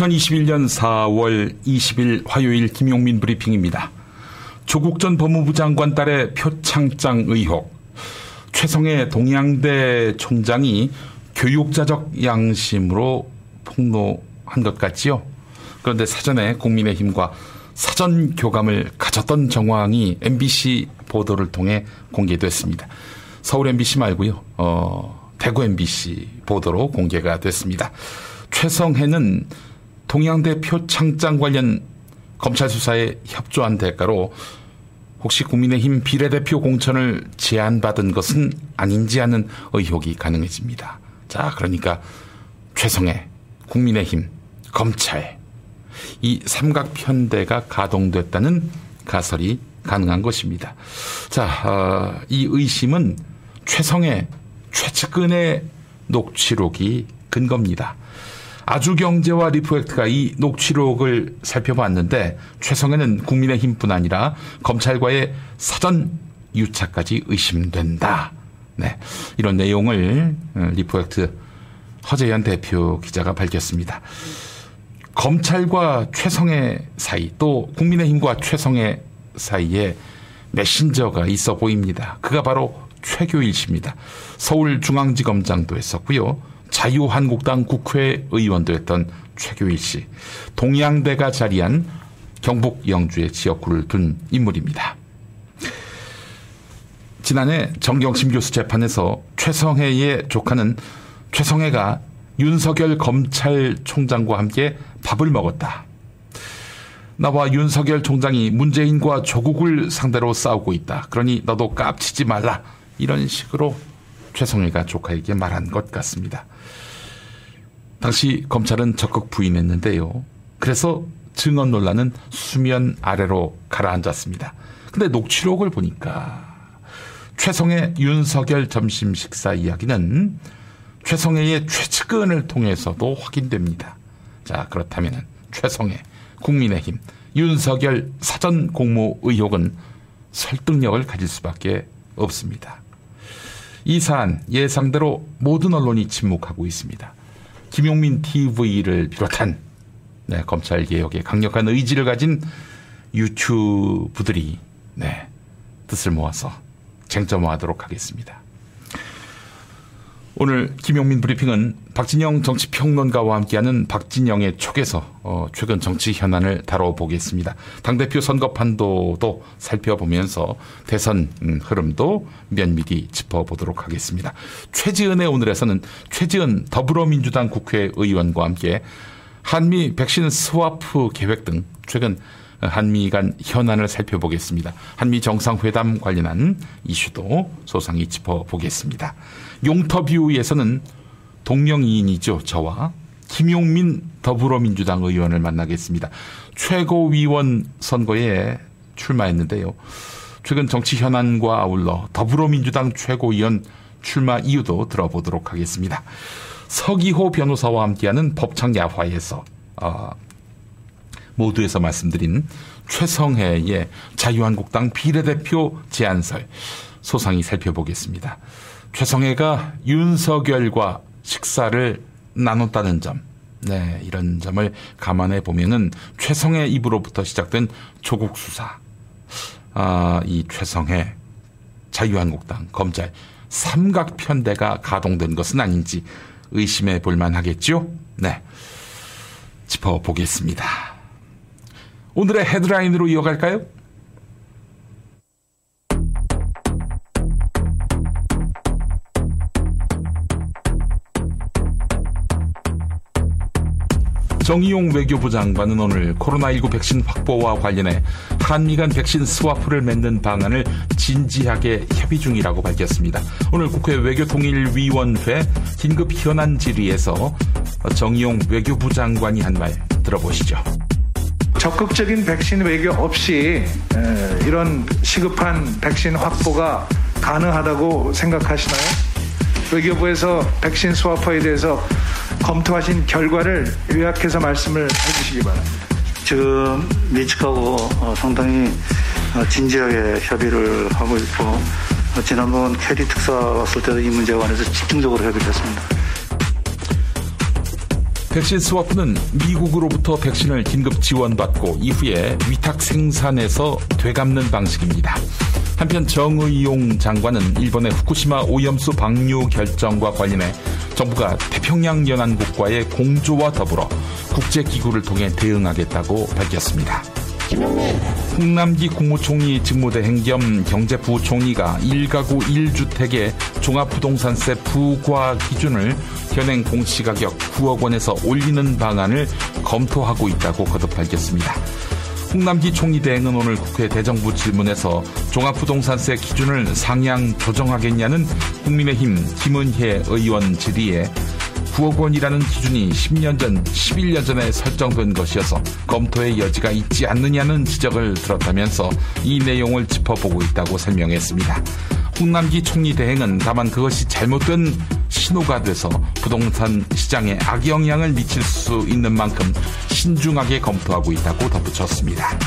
2021년 4월 20일 화요일 김용민 브리핑입니다. 조국 전 법무부 장관 딸의 표창장 의혹. 최성해 동양대 총장이 교육자적 양심으로 폭로한 것 같지요. 그런데 사전에 국민의힘과 사전 교감을 가졌던 정황이 MBC 보도를 통해 공개됐습니다. 서울 MBC 말고요. 어, 대구 MBC 보도로 공개가 됐습니다. 최성해는 동양대 표창장 관련 검찰 수사에 협조한 대가로 혹시 국민의힘 비례대표 공천을 제안받은 것은 아닌지 하는 의혹이 가능해집니다. 자, 그러니까 최성해, 국민의힘, 검찰, 이 삼각편대가 가동됐다는 가설이 가능한 것입니다. 자, 어, 이 의심은 최성해 최측근의 녹취록이 근거입니다. 아주경제와 리포액트가 이 녹취록을 살펴봤는데 최성해는 국민의힘뿐 아니라 검찰과의 사전 유착까지 의심된다. 네, 이런 내용을 어, 리포액트 허재현 대표 기자가 밝혔습니다. 검찰과 최성해 사이 또 국민의힘과 최성해 사이에 메신저가 있어 보입니다. 그가 바로 최교일 씨입니다. 서울중앙지검장도 했었고요. 자유한국당 국회의원도 했던 최교일 씨. 동양대가 자리한 경북 영주의 지역구를 둔 인물입니다. 지난해 정경심 교수 재판에서 최성해의 조카는 최성해가 윤석열 검찰총장과 함께 밥을 먹었다. 나와 윤석열 총장이 문재인과 조국을 상대로 싸우고 있다. 그러니 너도 깝치지 말라. 이런 식으로 최성해가 조카에게 말한 것 같습니다. 당시 검찰은 적극 부인했는데요. 그래서 증언 논란은 수면 아래로 가라앉았습니다. 근데 녹취록을 보니까 최성의 윤석열 점심 식사 이야기는 최성애의 최측근을 통해서도 확인됩니다. 자, 그렇다면 최성애, 국민의힘, 윤석열 사전 공모 의혹은 설득력을 가질 수밖에 없습니다. 이 사안 예상대로 모든 언론이 침묵하고 있습니다. 김용민 TV를 비롯한 네, 검찰 개혁에 강력한 의지를 가진 유튜브들이 네, 뜻을 모아서 쟁점화하도록 하겠습니다. 오늘 김용민 브리핑은 박진영 정치평론가와 함께하는 박진영의 촉에서 어, 최근 정치 현안을 다뤄보겠습니다. 당대표 선거 판도도 살펴보면서 대선 음, 흐름도 면밀히 짚어보도록 하겠습니다. 최지은의 오늘에서는 최지은 더불어민주당 국회의원과 함께 한미 백신 스와프 계획 등 최근 한미 간 현안을 살펴보겠습니다. 한미 정상회담 관련한 이슈도 소상히 짚어보겠습니다. 용터뷰에서는 동명이인이죠. 저와 김용민 더불어민주당 의원을 만나겠습니다. 최고위원 선거에 출마했는데요. 최근 정치 현안과 아울러 더불어민주당 최고위원 출마 이유도 들어보도록 하겠습니다. 서기호 변호사와 함께하는 법창 야화에서 어, 모두에서 말씀드린 최성해의 자유한국당 비례대표 제안설 소상히 살펴보겠습니다. 최성해가 윤석열과 식사를 나눴다는 점, 네, 이런 점을 감안해 보면은 최성해 입으로부터 시작된 조국 수사, 아, 이 최성해 자유한국당 검찰 삼각편대가 가동된 것은 아닌지 의심해 볼 만하겠죠? 네. 짚어보겠습니다. 오늘의 헤드라인으로 이어갈까요? 정의용 외교부 장관은 오늘 코로나19 백신 확보와 관련해 한미 간 백신 스와프를 맺는 방안을 진지하게 협의 중이라고 밝혔습니다. 오늘 국회 외교통일위원회 긴급 현안 질의에서 정의용 외교부 장관이 한 말 들어보시죠. 적극적인 백신 외교 없이 이런 시급한 백신 확보가 가능하다고 생각하시나요? 외교부에서 백신 스와퍼에 대해서 검토하신 결과를 요약해서 말씀을 해주시기 바랍니다. 지금 미측하고 어, 상당히 어, 진지하게 협의를 하고 있고 지난번 케리 특사 왔을 때도 이 문제에 관해서 집중적으로 해결했습니다. 백신 스와프는 미국으로부터 백신을 긴급 지원받고 이후에 위탁 생산해서 되갚는 방식입니다. 한편 정의용 장관은 일본의 후쿠시마 오염수 방류 결정과 관련해 정부가 태평양 연안국과의 공조와 더불어 국제기구를 통해 대응하겠다고 밝혔습니다. 홍남기 국무총리 직무대행 겸 경제부총리가 1가구 1주택의 종합부동산세 부과 기준을 현행 공시가격 9억 원에서 올리는 방안을 검토하고 있다고 거듭 밝혔습니다. 홍남기 총리 대행은 오늘 국회 대정부 질문에서 종합부동산세 기준을 상향 조정하겠냐는 국민의힘 김은혜 의원 질의에 9억 원이라는 기준이 10년 전, 11년 전에 설정된 것이어서 검토의 여지가 있지 않느냐는 지적을 들었다면서 이 내용을 짚어보고 있다고 설명했습니다. 홍남기 총리 대행은 다만 그것이 잘못된 신호가 돼서 부동산 시장에 악영향을 미칠 수 있는 만큼 신중하게 검토하고 있다고 덧붙였습니다.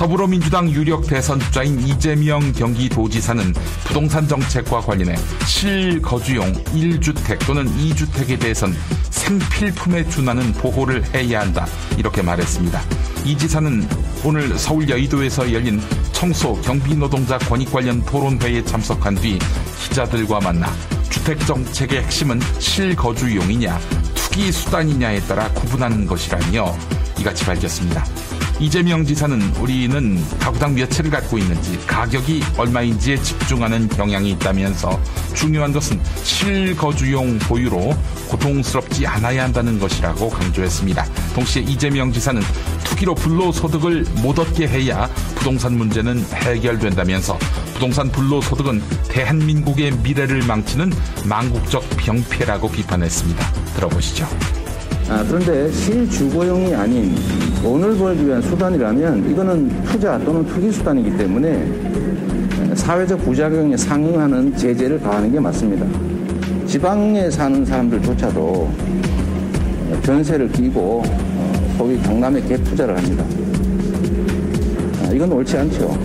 더불어민주당 유력 대선 주자인 이재명 경기도지사는 부동산 정책과 관련해 실거주용 1주택 또는 2주택에 대해선 생필품에 준하는 보호를 해야 한다 이렇게 말했습니다. 이 지사는 오늘 서울 여의도에서 열린 청소 경비 노동자 권익 관련 토론회에 참석한 뒤 기자들과 만나 주택 정책의 핵심은 실거주용이냐 투기 수단이냐에 따라 구분하는 것이라며 이같이 밝혔습니다. 이재명 지사는 우리는 가구당 몇 채를 갖고 있는지 가격이 얼마인지에 집중하는 경향이 있다면서 중요한 것은 실거주용 보유로 고통스럽지 않아야 한다는 것이라고 강조했습니다. 동시에 이재명 지사는 투기로 불로소득을 못 얻게 해야 부동산 문제는 해결된다면서 부동산 불로소득은 대한민국의 미래를 망치는 망국적 병폐라고 비판했습니다. 들어보시죠. 아, 그런데 실주거용이 아닌 돈을 벌기 위한 수단이라면 이거는 투자 또는 투기 수단이기 때문에 사회적 부작용에 상응하는 제재를 가하는 게 맞습니다. 지방에 사는 사람들조차도 전세를 끼고 어, 소위 강남에 갭 투자를 합니다. 아, 이건 옳지 않죠.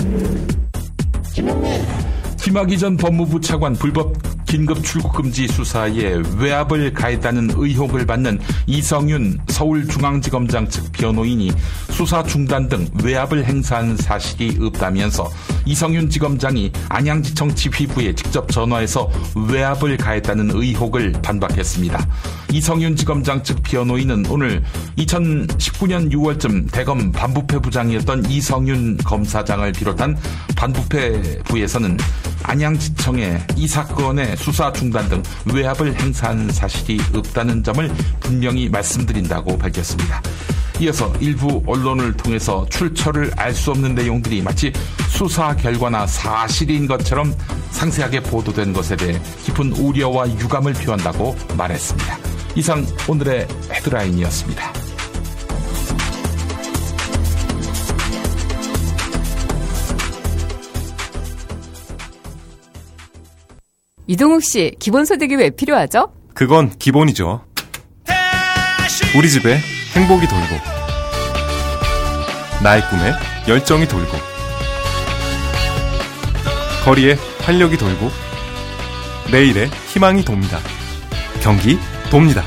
김학의 전 법무부 차관 불법 긴급 출국 금지 수사에 외압을 가했다는 의혹을 받는 이성윤 서울중앙지검장 측 변호인이 수사 중단 등 외압을 행사한 사실이 없다면서 이성윤 지검장이 안양지청 지휘부에 직접 전화해서 외압을 가했다는 의혹을 반박했습니다. 이성윤 지검장 측 변호인은 오늘 2019년 6월쯤 대검 반부패 부장이었던 이성윤 검사장을 비롯한 반부패부에서는 안양지청에 이 사건의 수사 중단 등 외압을 행사한 사실이 없다는 점을 분명히 말씀드린다고 밝혔습니다. 이어서 일부 언론을 통해서 출처를 알 수 없는 내용들이 마치 수사 결과나 사실인 것처럼 상세하게 보도된 것에 대해 깊은 우려와 유감을 표한다고 말했습니다. 이상 오늘의 헤드라인이었습니다. 이동욱 씨, 기본소득이 왜 필요하죠? 그건 기본이죠. 우리 집에 행복이 돌고, 나의 꿈에 열정이 돌고, 거리에 활력이 돌고, 내일에 희망이 돕니다. 경기 돕니다.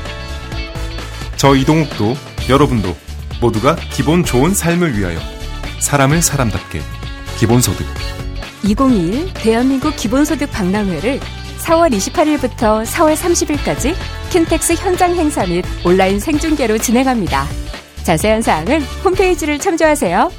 저 이동욱도 여러분도 모두가 기본 좋은 삶을 위하여 사람을 사람답게 기본소득 2021 대한민국 기본소득 박람회를 4월 28일부터 4월 30일까지 킨텍스 현장 행사 및 온라인 생중계로 진행합니다. 자세한 사항은 홈페이지를 참조하세요.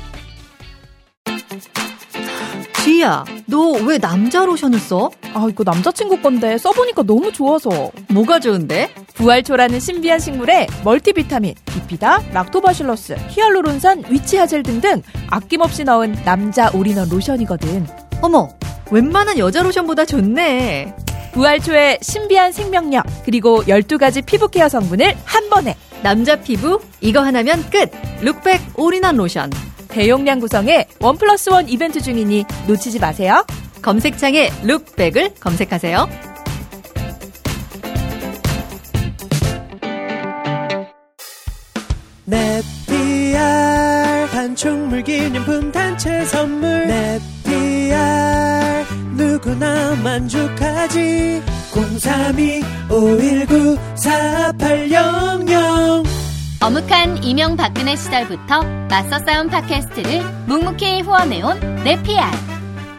지희야, 너 왜 남자 로션을 써? 아, 이거 남자친구 건데 써보니까 너무 좋아서. 뭐가 좋은데? 부활초라는 신비한 식물에 멀티비타민, 비피다, 락토바실러스, 히알루론산, 위치하젤 등등 아낌없이 넣은 남자 올인원 로션이거든. 어머, 웬만한 여자 로션보다 좋네. 부활초의 신비한 생명력, 그리고 12가지 피부 케어 성분을 한 번에. 남자 피부, 이거 하나면 끝! 룩백 올인원 로션. 대용량 구성의 원 플러스 원 이벤트 중이니 놓치지 마세요. 검색창에 룩백을 검색하세요. 넷피알 단축물 기념품 단체 선물 넷피알 누구나 만족하지? 032 519 4800 어묵한 이명박근혜 시절부터 맞서 싸운 팟캐스트를 묵묵히 후원해온 네피알.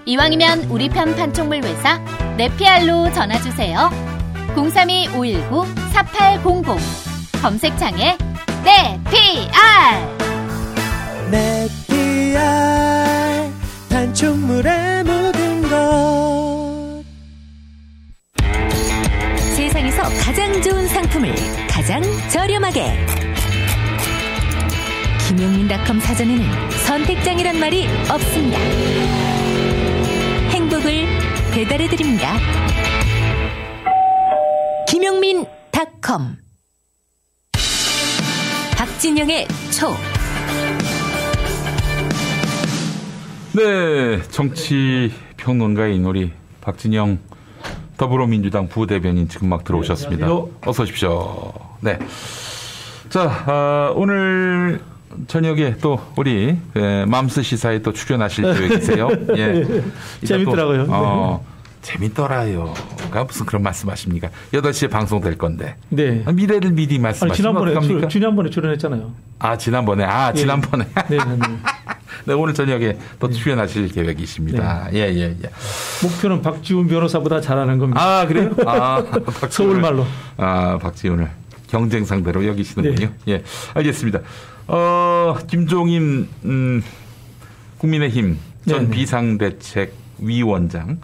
이왕이면 우리 편 판촉물 회사 네피알로 전화주세요. 032-519-4800 검색창에 네피알. 네피알. 판촉물의 모 가장 좋은 상품을 가장 저렴하게 김용민닷컴 사전에는 선택장이란 말이 없습니다. 행복을 배달해 드립니다. 김용민닷컴 박진영의 초 네, 정치 평론가인 우리 박진영 더불어민주당 부대변인 지금 막 들어오셨습니다. 어서 오십시오. 네. 자, 아, 오늘 저녁에 또 우리 예, 맘스 시사에 또 출연하실 계획이세요? 예. 재밌더라고요. 또, 어, 재밌더라요. 가 무슨 그런 말씀하십니까? 8시에 방송될 건데. 네. 아, 미래를 미리 말씀하시면 지난번에 어떡합니까? 출, 지난번에 출연했잖아요. 아, 지난번에. 아, 예. 지난번에. 네, 네, 네. 네, 오늘 저녁에 또 출연하실 계획이십니다. 예, 예, 예. 목표는 박지훈 변호사보다 잘하는 겁니다. 아, 그래요? 아, 서울말로. 아, 박지훈을 경쟁 상대로 여기시는군요. 네. 예, 알겠습니다. 어, 김종인, 음, 국민의힘 전 네, 네. 비상대책 위원장.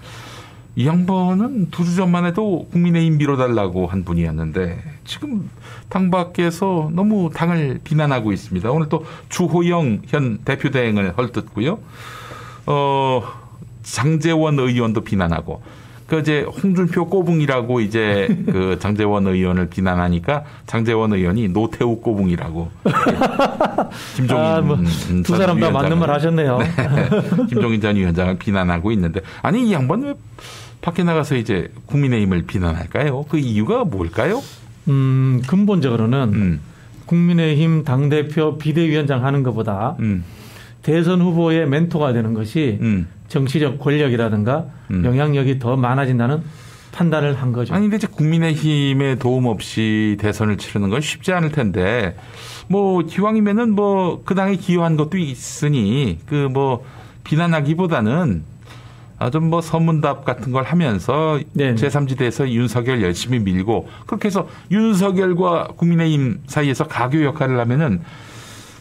이 양반은 두 주 전만 해도 국민의힘 밀어달라고 한 분이었는데 지금 당 밖에서 너무 당을 비난하고 있습니다. 오늘 또 주호영 현 대표 대행을 헐뜯고요. 어, 장재원 의원도 비난하고 그 이제 홍준표 꼬붕이라고 이제 그 장재원 의원을 비난하니까 장재원 의원이 노태우 꼬붕이라고 김종인 아, 뭐, 음, 두전 사람 다 맞는 말 하셨네요. 네. 김종인 전 위원장을 비난하고 있는데 아니 이 양반 왜 밖에 나가서 이제 국민의힘을 비난할까요? 그 이유가 뭘까요? 음, 근본적으로는 음, 국민의힘 당대표 비대위원장 하는 것보다 음, 대선 후보의 멘토가 되는 것이 음. 정치적 권력이라든가 음. 영향력이 더 많아진다는 판단을 한 거죠. 아니 근데 이제 국민의힘의 도움 없이 대선을 치르는 건 쉽지 않을 텐데 뭐 기왕이면은 뭐 그 당에 기여한 것도 있으니 그 뭐 비난하기보다는 아 좀 뭐 서문답 같은 걸 하면서 네. 제3지대에서 윤석열 열심히 밀고 그렇게 해서 윤석열과 국민의힘 사이에서 가교 역할을 하면은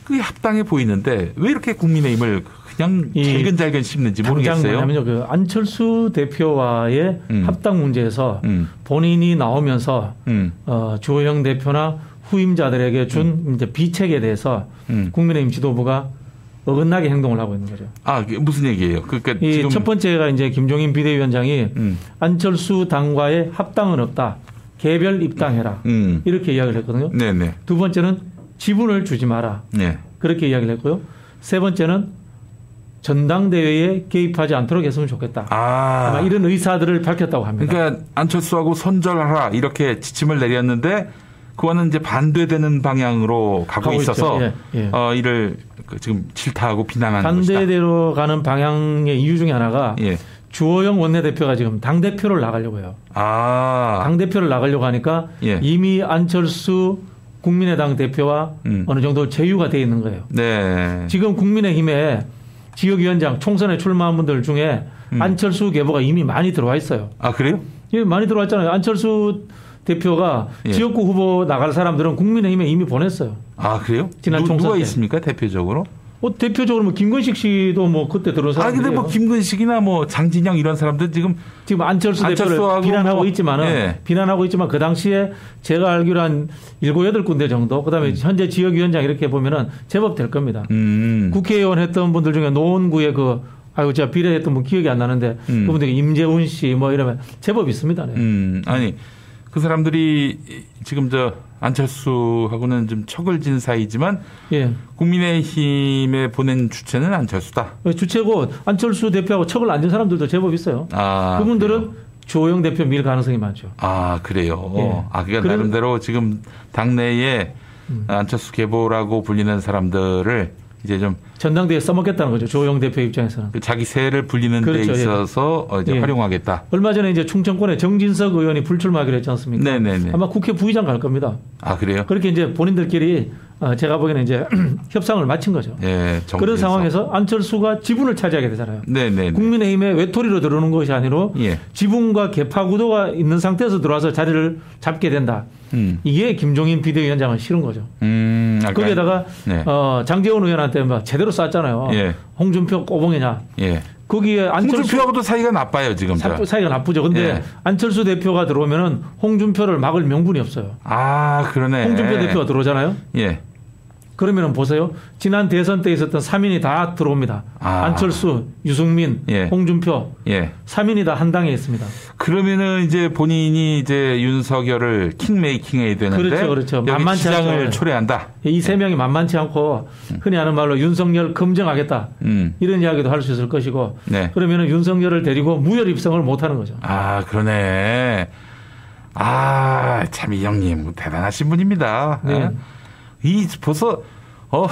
그게 합당해 보이는데 왜 이렇게 국민의힘을 그냥 이 잘근잘근 씹는지 모르겠어요. 뭐냐면요, 그 안철수 대표와의 음. 합당 문제에서 음, 본인이 나오면서 음, 어, 주호영 대표나 후임자들에게 준 이제 비책에 대해서 음. 국민의힘 지도부가 어긋나게 행동을 하고 있는 거죠. 아 무슨 얘기예요? 그러니까 이 첫 번째가 이제 김종인 비대위원장이 음, 안철수 당과의 합당은 없다. 개별 입당해라. 음. 이렇게 이야기를 했거든요. 네네. 두 번째는 지분을 주지 마라. 네. 그렇게 이야기를 했고요. 세 번째는 전당대회에 개입하지 않도록 했으면 좋겠다. 아. 아마 이런 의사들을 밝혔다고 합니다. 그러니까 안철수하고 선절하라 이렇게 지침을 내렸는데 그거는 이제 반대되는 방향으로 가고, 가고. 있어서 예, 예. 어 이를 그 지금 질타하고 비난하는. 반대대로 가는 방향의 이유 중에 하나가 예. 주호영 원내대표가 지금 당 대표를 나가려고 해요. 아. 당 대표를 나가려고 하니까 예. 이미 안철수 국민의당 대표와 음. 어느 정도 제휴가 돼 있는 거예요. 네. 지금 국민의힘에 지역위원장 총선에 출마한 분들 중에 음. 안철수 계보가 이미 많이 들어와 있어요. 아 그래요? 예, 많이 들어와 있잖아요. 안철수 대표가 예. 지역구 후보 나갈 사람들은 국민의힘에 이미 보냈어요. 아 그래요? 지난 누, 총선 누가 때. 있습니까 대표적으로? 뭐 대표적으로 뭐 김건식 씨도 뭐 그때 들어온 아 사람이에요. 근데 뭐 김근식이나 뭐 장진영 이런 사람들 지금 지금 안철수 대표를 안철수하고 비난하고 뭐, 있지만은 예. 비난하고 있지만 그 당시에 제가 알기로 한 일곱 여덟 군데 정도 그다음에 현재 지역위원장 이렇게 보면은 제법 될 겁니다. 음. 국회의원 했던 분들 중에 노원구에 그 아이고 제가 비례했던 분 기억이 안 나는데 음. 그분들 임재훈 씨 뭐 이러면 제법 있습니다. 네. 음, 아니 그 사람들이 지금 저 안철수하고는 좀 척을 진 사이지만 예. 국민의힘에 보낸 주체는 안철수다. 주최고 안철수 대표하고 척을 안 진 사람들도 제법 있어요. 아, 그분들은 그래요? 조영 대표 밀 가능성이 많죠. 아 그래요. 예. 아 그러니까 그런- 나름대로 지금 당내에 음. 안철수 계보라고 불리는 사람들을 이제 좀 전당대회 써먹겠다는 거죠. 조영 대표 입장에서는. 그 자기 세를 불리는 그렇죠, 데 예. 있어서 어, 이제 예. 활용하겠다. 얼마 전에 이제 충청권에 정진석 의원이 불출마하기로 했지 않습니까? 네네네. 아마 국회 부의장 갈 겁니다. 아 그래요? 그렇게 이제 본인들끼리 어, 제가 보기에는 이제 협상을 마친 거죠. 예. 정진석. 그런 상황에서 안철수가 지분을 차지하게 되잖아요. 네 네. 국민의힘의 외톨이로 들어오는 것이 아니로 예. 지분과 개파 구도가 있는 상태에서 들어와서 자리를 잡게 된다. 음. 이게 김종인 비대위원장은 싫은 거죠. 음. 아까- 거기에다가 네. 어, 장재원 의원한테 막 제대로 쐈잖아요. 예. 홍준표 꼬봉이냐. 예. 거기에 안철수 홍준표하고도 사이가 나빠요 지금. 저. 사- 사이가 나쁘죠. 근데 예. 안철수 대표가 들어오면은 홍준표를 막을 명분이 없어요. 아 그러네. 홍준표 대표가 들어오잖아요. 예. 그러면은 보세요. 지난 대선 때 있었던 3인이 다 들어옵니다. 아. 안철수, 유승민, 예. 홍준표 예. 3인이 다 한 당에 있습니다. 그러면은 이제 본인이 이제 윤석열을 킹메이킹 해야 되는데 그렇죠, 그렇죠. 만만치 시장을 않죠. 초래한다. 이세 명이 만만치 않고 흔히 하는 말로 윤석열 검증하겠다. 음. 이런 이야기도 할 수 있을 것이고 네. 그러면은 윤석열을 데리고 무혈 입성을 못 하는 거죠. 아 그러네. 아 참 이 형님 대단하신 분입니다. 네. 어? 이 벌써 어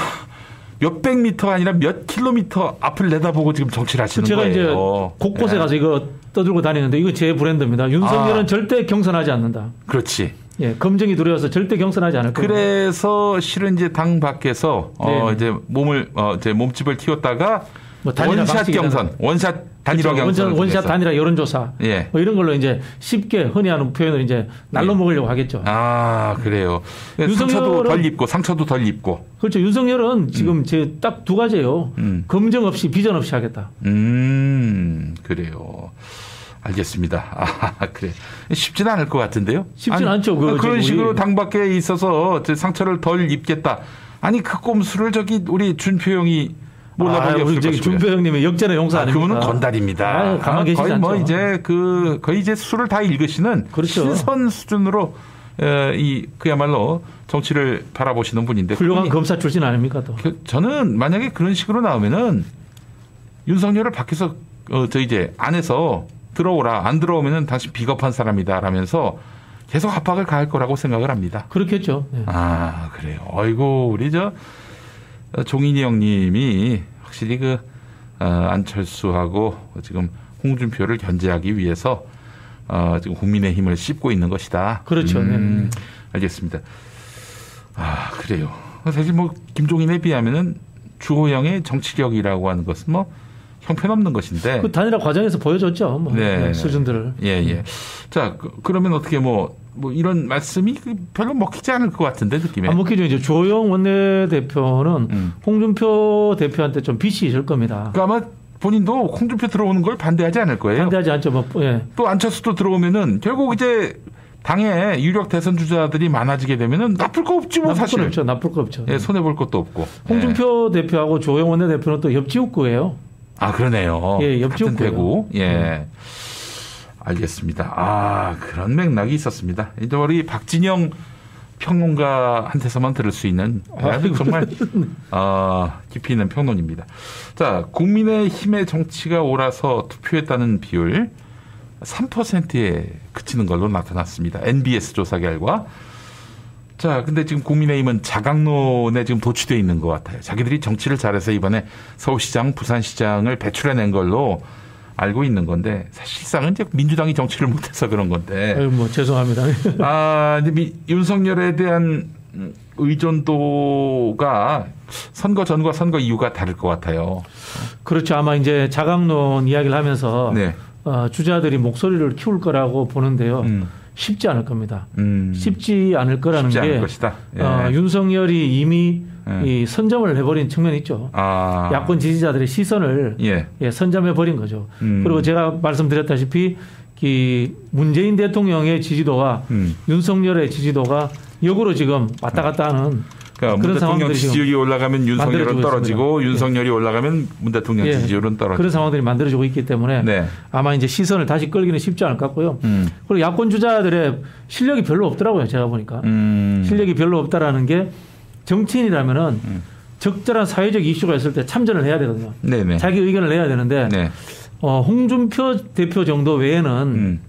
몇백 미터가 아니라 몇 킬로미터 앞을 내다보고 지금 정치를 하시는 제가 거예요. 이제 곳곳에 네. 가서 이거 떠들고 다니는데 이거 제 브랜드입니다. 윤석열은 아. 절대 경선하지 않는다. 그렇지. 예, 검증이 두려워서 절대 경선하지 않을 거예요. 그래서 실은 이제 당 밖에서 어 네네. 이제 몸을 어 이제 몸집을 키웠다가 뭐 원샷. 경선, 원샷 단일화 그렇죠. 경선, 원샷, 원샷 단일화 여론조사 예. 뭐 이런 걸로 이제 쉽게 흔히 하는 표현을 이제 날로 예. 먹으려고 하겠죠. 아 그래요. 상처도 윤석열은- 덜 입고 상처도 덜 입고. 그렇죠. 윤석열은 지금 딱 두 가지예요. 음. 검증 없이 비전 없이 하겠다. 음 그래요. 알겠습니다. 아 그래 쉽지는 않을 것 같은데요. 쉽진 않죠. 그런 지금 식으로 당 밖에 있어서 상처를 덜 입겠다. 아니 그 꼼수를 저기 우리 준표 형이 몰라본 아, 없을 것이고요. 준표 형님의 역전의 용사 아, 아닙니까? 그분은 건달입니다. 아, 가만 계시지 거의 뭐 않죠. 이제 그 거의 이제 술을 다 읽으시는 그렇죠. 신선 수준으로 에, 이 그야말로 정치를 바라보시는 분인데 훌륭한 검사 출신 아닙니까 또? 그, 저는 만약에 그런 식으로 나오면은 윤석열을 밖에서 어, 저 이제 안에서 들어오라 안 들어오면은 당신 비겁한 사람이다 라면서 계속 압박을 가할 거라고 생각을 합니다. 그렇겠죠. 네. 아 그래요. 어이고 우리 저 어, 종인이 형님이 확실히 그 어, 안철수하고 지금 홍준표를 견제하기 위해서 어, 지금 국민의 힘을 씹고 있는 것이다. 그렇죠. 음, 알겠습니다. 아 그래요. 사실 뭐 김종인에 비하면은 주호영의 정치력이라고 하는 것은 뭐 형편없는 것인데. 그 단일화 과정에서 보여줬죠. 뭐 네. 네, 수준들을. 예, 예. 자, 그, 그러면 어떻게 뭐, 뭐 이런 말씀이 그 별로 먹히지 않을 것 같은데, 느낌에. 안 먹히죠. 이제 조영 원내대표는 음. 홍준표 대표한테 좀 빚이 있을 겁니다. 그러니까 아마 본인도 홍준표 들어오는 걸 반대하지 않을 거예요. 반대하지 않죠. 뭐, 예. 또 안철수도 들어오면은 결국 이제 당에 유력 대선 주자들이 많아지게 되면은 나쁠 거 없지 뭐 나쁠 사실. 건 없죠. 나쁠 거 없죠. 예, 손해 볼 것도 없고. 홍준표 대표하고 조영 원내대표는 또 옆지역구예요. 예. 아 그러네요. 예, 옆집 같은 대구. 예. 알겠습니다. 아 그런 맥락이 있었습니다. 이제 우리 박진영 평론가한테서만 들을 수 있는 아주 아이고. 정말 어, 깊이 있는 평론입니다. 자, 국민의힘의 정치가 옳아서 투표했다는 비율 3%에 그치는 걸로 나타났습니다. NBS 조사 결과. 자, 근데 지금 국민의힘은 자강론에 지금 도취되어 있는 것 같아요. 자기들이 정치를 잘해서 이번에 서울시장, 부산시장을 배출해낸 걸로 알고 있는 건데 사실상은 이제 민주당이 정치를 못해서 그런 건데. 아유, 뭐 죄송합니다. 아, 이제 미- 윤석열에 대한 음, 의존도가 선거 전과 선거 이후가 다를 것 같아요. 그렇죠. 아마 이제 자강론 이야기를 하면서 네. 어, 주자들이 목소리를 키울 거라고 보는데요. 음. 쉽지 않을 겁니다. 음. 쉽지 않을 거라는 쉽지 게 않을. 예. 어, 윤석열이 이미 예. 이 선점을 해버린 측면이 있죠. 아. 야권 지지자들의 시선을 예. 예, 선점해 버린 거죠. 음. 그리고 제가 말씀드렸다시피 이 문재인 대통령의 지지도와 음. 윤석열의 지지도가 역으로 지금 왔다 갔다 하는 그러니까 문 대통령 지지율이 올라가면 윤석열은 떨어지고 있습니다. 윤석열이 올라가면 문 대통령 예, 지지율은 떨어지고. 그런 상황들이 만들어지고 있기 때문에 네. 아마 이제 시선을 다시 끌기는 쉽지 않을 것 같고요. 음. 그리고 야권 주자들의 실력이 별로 없더라고요. 제가 보니까 음. 실력이 별로 없다라는 게 정치인이라면은 적절한 사회적 이슈가 있을 때 참전을 해야 되거든요. 네네. 자기 의견을 내야 되는데 네. 어, 홍준표 대표 정도 외에는 음.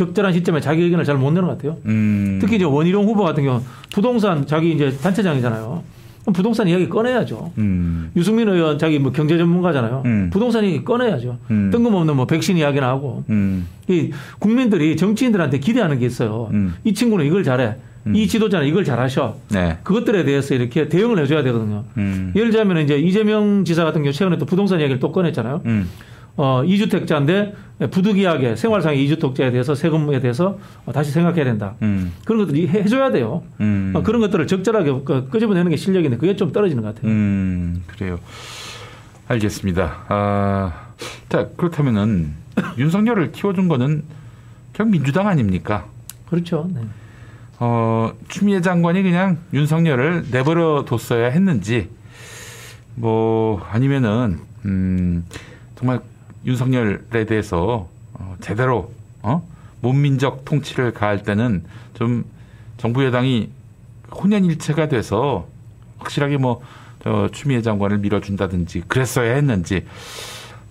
적절한 시점에 자기 의견을 잘 못 내는 것 같아요. 음. 특히 이제 원희룡 후보 같은 경우 부동산 자기 이제 단체장이잖아요. 그럼 부동산 이야기 꺼내야죠. 음. 유승민 의원 자기 뭐 경제 전문가잖아요. 음. 부동산 얘기 꺼내야죠. 음. 뜬금없는 뭐 백신 이야기나 하고. 음. 이 국민들이 정치인들한테 기대하는 게 있어요. 음. 이 친구는 이걸 잘해. 이 지도자는 이걸 잘하셔. 네. 그것들에 대해서 이렇게 대응을 해줘야 되거든요. 음. 예를 들자면 이제 이재명 지사 같은 경우 최근에 또 부동산 이야기를 또 꺼냈잖아요. 음. 어, 2주택자인데 부득이하게 생활상의 2주택자에 대해서 세금에 대해서 어, 다시 생각해야 된다. 음. 그런 것들 해줘야 돼요. 음. 어, 그런 것들을 적절하게 그- 끄집어내는 게 실력인데 그게 좀 떨어지는 것 같아요. 음, 그래요. 알겠습니다. 아, 자, 그렇다면은 윤석열을 키워준 거는 결국 민주당 아닙니까? 그렇죠. 네. 어, 추미애 장관이 그냥 윤석열을 내버려 뒀어야 했는지, 뭐, 아니면은, 음, 정말 윤석열에 대해서, 어, 제대로, 어? 문민적 통치를 가할 때는 좀 정부 여당이 혼연일체가 돼서 확실하게 뭐, 저, 추미애 장관을 밀어준다든지 그랬어야 했는지,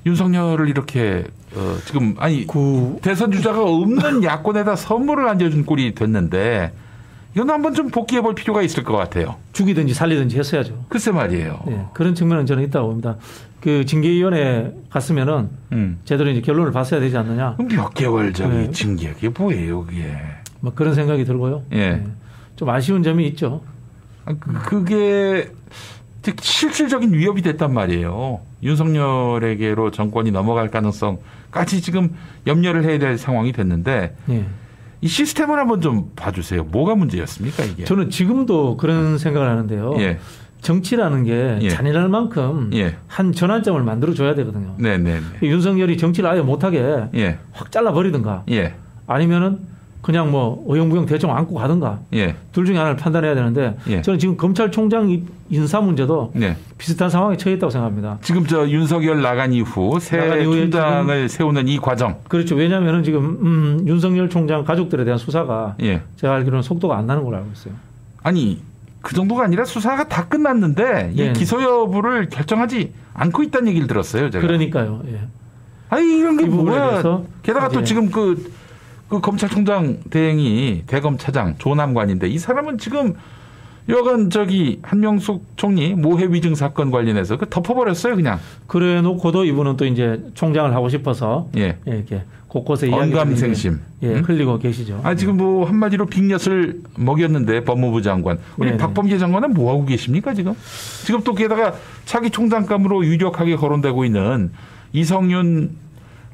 윤석열을 이렇게, 어, 지금, 아니, 대선 주자가 없는 야권에다 선물을 안겨준 꼴이 됐는데, 이건 한번 좀 복귀해 볼 필요가 있을 것 같아요. 죽이든지 살리든지 했어야죠. 글쎄 말이에요. 네, 그런 측면은 저는 있다고 봅니다. 그 징계위원회 갔으면은 음. 제대로 이제 결론을 봤어야 되지 않느냐. 몇 개월 저기 네. 징계, 그게 뭐예요, 그게. 뭐 그런 생각이 들고요. 예. 네. 좀 아쉬운 점이 있죠. 아, 그- 그게 즉 실질적인 위협이 됐단 말이에요. 윤석열에게로 정권이 넘어갈 가능성까지 지금 염려를 해야 될 상황이 됐는데 예. 이 시스템을 한번 좀 봐주세요. 뭐가 문제였습니까 이게? 저는 지금도 그런 생각을 하는데요. 예. 정치라는 게 예. 잔인할 만큼 예. 한 전환점을 만들어 줘야 되거든요. 네네네. 윤석열이 정치를 아예 못하게 예. 확 잘라 버리든가 예. 아니면은 그냥 뭐 어영부영 대충 안고 가든가 예. 둘 중에 하나를 판단해야 되는데 예. 저는 지금 검찰총장 이- 인사 문제도 네. 비슷한 상황에 처해 있다고 생각합니다. 지금 저 윤석열 나간 이후 새 나간 총장을 세우는 이 과정. 그렇죠. 왜냐하면은 지금 음, 윤석열 총장 가족들에 대한 수사가 예. 제가 알기로는 속도가 안 나는 걸로 알고 있어요. 아니 그 정도가 아니라 수사가 다 끝났는데 이 예. 기소 여부를 결정하지 않고 있다는 얘기를 들었어요. 제가. 그러니까요. 예. 아니 이런 게이 부분에 뭐야? 게다가 또 이제- 지금 그, 그 검찰총장 대행이 대검 차장 조남관인데 이 사람은 지금 여간 저기 한명숙 총리 모해 위증 사건 관련해서 그 덮어버렸어요 그냥. 그래 놓고도 이분은 또 이제 총장을 하고 싶어서 예. 예, 이렇게 곳곳에 언감생심. 예, 음? 흘리고 계시죠. 아 지금 뭐 한마디로 빅엿을 먹였는데 법무부 장관 우리 네네. 박범계 장관은 뭐 하고 계십니까 지금? 지금 또 게다가 차기 총장감으로 유력하게 거론되고 있는 이성윤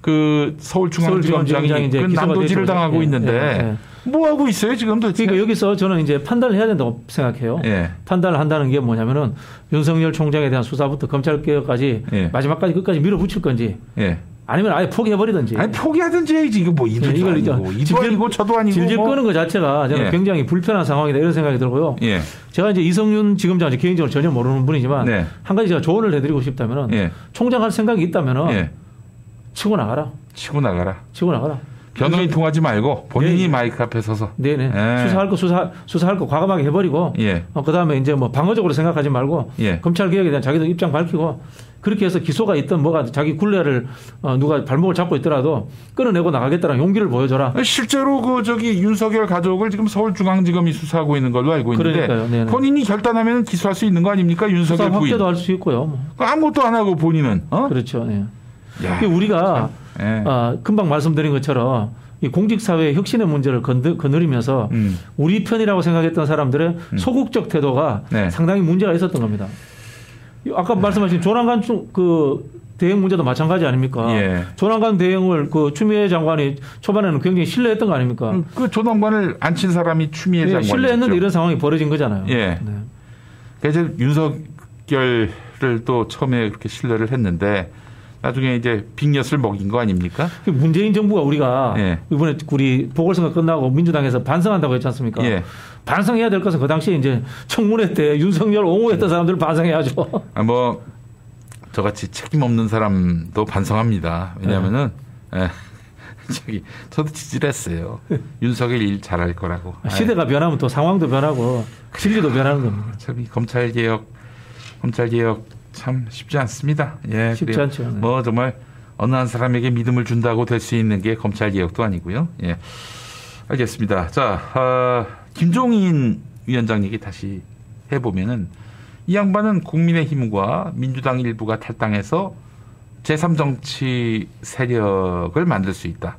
그 서울중앙지검장이 이제 그 됐죠. 당하고 예, 있는데 예, 뭐 하고 있어요 지금 도대체? 그러니까 여기서 저는 이제 판단을 해야 된다고 생각해요. 예. 판단을 한다는 게 뭐냐면은 윤석열 총장에 대한 수사부터 검찰 개혁까지 예. 마지막까지 끝까지 밀어붙일 건지 예. 아니면 아예 포기해버리든지. 아니 포기하든지 해야지 이거 뭐 이도 예, 이걸 이제 아니고 이도 아니고 저도 아니고 질질 뭐. 끄는 것 자체가 저는 예. 굉장히 불편한 상황이다 이런 생각이 들고요. 예. 제가 이제 이성윤 이제 개인적으로 전혀 모르는 분이지만 네. 한 가지 제가 조언을 해드리고 싶다면은 예. 총장 할 생각이 있다면은 예. 치고 나가라. 치고 나가라. 치고 나가라. 변호인 통하지 말고 본인이 예. 마이크 앞에 서서. 네네. 예. 수사할 거 수사 수사할 거 과감하게 해버리고. 예. 어, 그다음에 이제 뭐 방어적으로 생각하지 말고 예. 검찰 개혁에 대한 자기도 입장 밝히고 그렇게 해서 기소가 있던 뭐가 자기 굴레를 어, 누가 발목을 잡고 있더라도 끊어내고 나가겠다는 용기를 보여줘라. 실제로 그 저기 윤석열 가족을 지금 서울중앙지검이 수사하고 있는 걸로 알고 있는데 그러니까요. 본인이 결단하면 기소할 수 있는 거 아닙니까 수사 윤석열 부인 확대도 할 수 있고요. 뭐. 아무것도 안 하고 본인은 어? 그렇죠. 네. 우리가 예. 아, 금방 말씀드린 것처럼 이 공직사회 혁신의 문제를 건드, 거느리면서 음. 우리 편이라고 생각했던 사람들의 소극적 태도가 네. 상당히 문제가 있었던 겁니다. 이 아까 말씀하신 조남관 총- 그 대행 문제도 마찬가지 아닙니까? 예. 조남관 대행을 그 추미애 장관이 초반에는 굉장히 신뢰했던 거 아닙니까? 그 조남관을 앉힌 사람이 추미애 예, 장관이죠. 신뢰했는데 이런 상황이 벌어진 거잖아요. 예. 네. 그래서 윤석열을 또 처음에 그렇게 신뢰를 했는데 나중에 이제 빅엿을 먹인 거 아닙니까? 그 문재인 정부가 우리가 예. 이번에 우리 보궐선거 끝나고 민주당에서 반성한다고 했지 않습니까? 예. 반성해야 될 것은 그 당시에 이제 청문회 때 윤석열 옹호했던 사람들 반성해야죠. 아, 뭐 저같이 책임 없는 사람도 반성합니다. 왜냐하면은 네. 예. 저기 저도 지질했어요. 윤석열 일 잘할 거라고. 시대가 변하면 또 상황도 변하고 진리도 변하는 겁니다. 참이 검찰 개혁, 검찰 개혁 참 쉽지 않습니다. 예, 쉽지. 않죠. 네. 뭐 정말 어느 한 사람에게 믿음을 준다고 될 수 있는 게 검찰 개혁도 아니고요. 예, 알겠습니다. 자, 아, 김종인 위원장 얘기 다시 해보면은 이 양반은 국민의힘과 민주당 일부가 탈당해서 제3정치 세력을 만들 수 있다.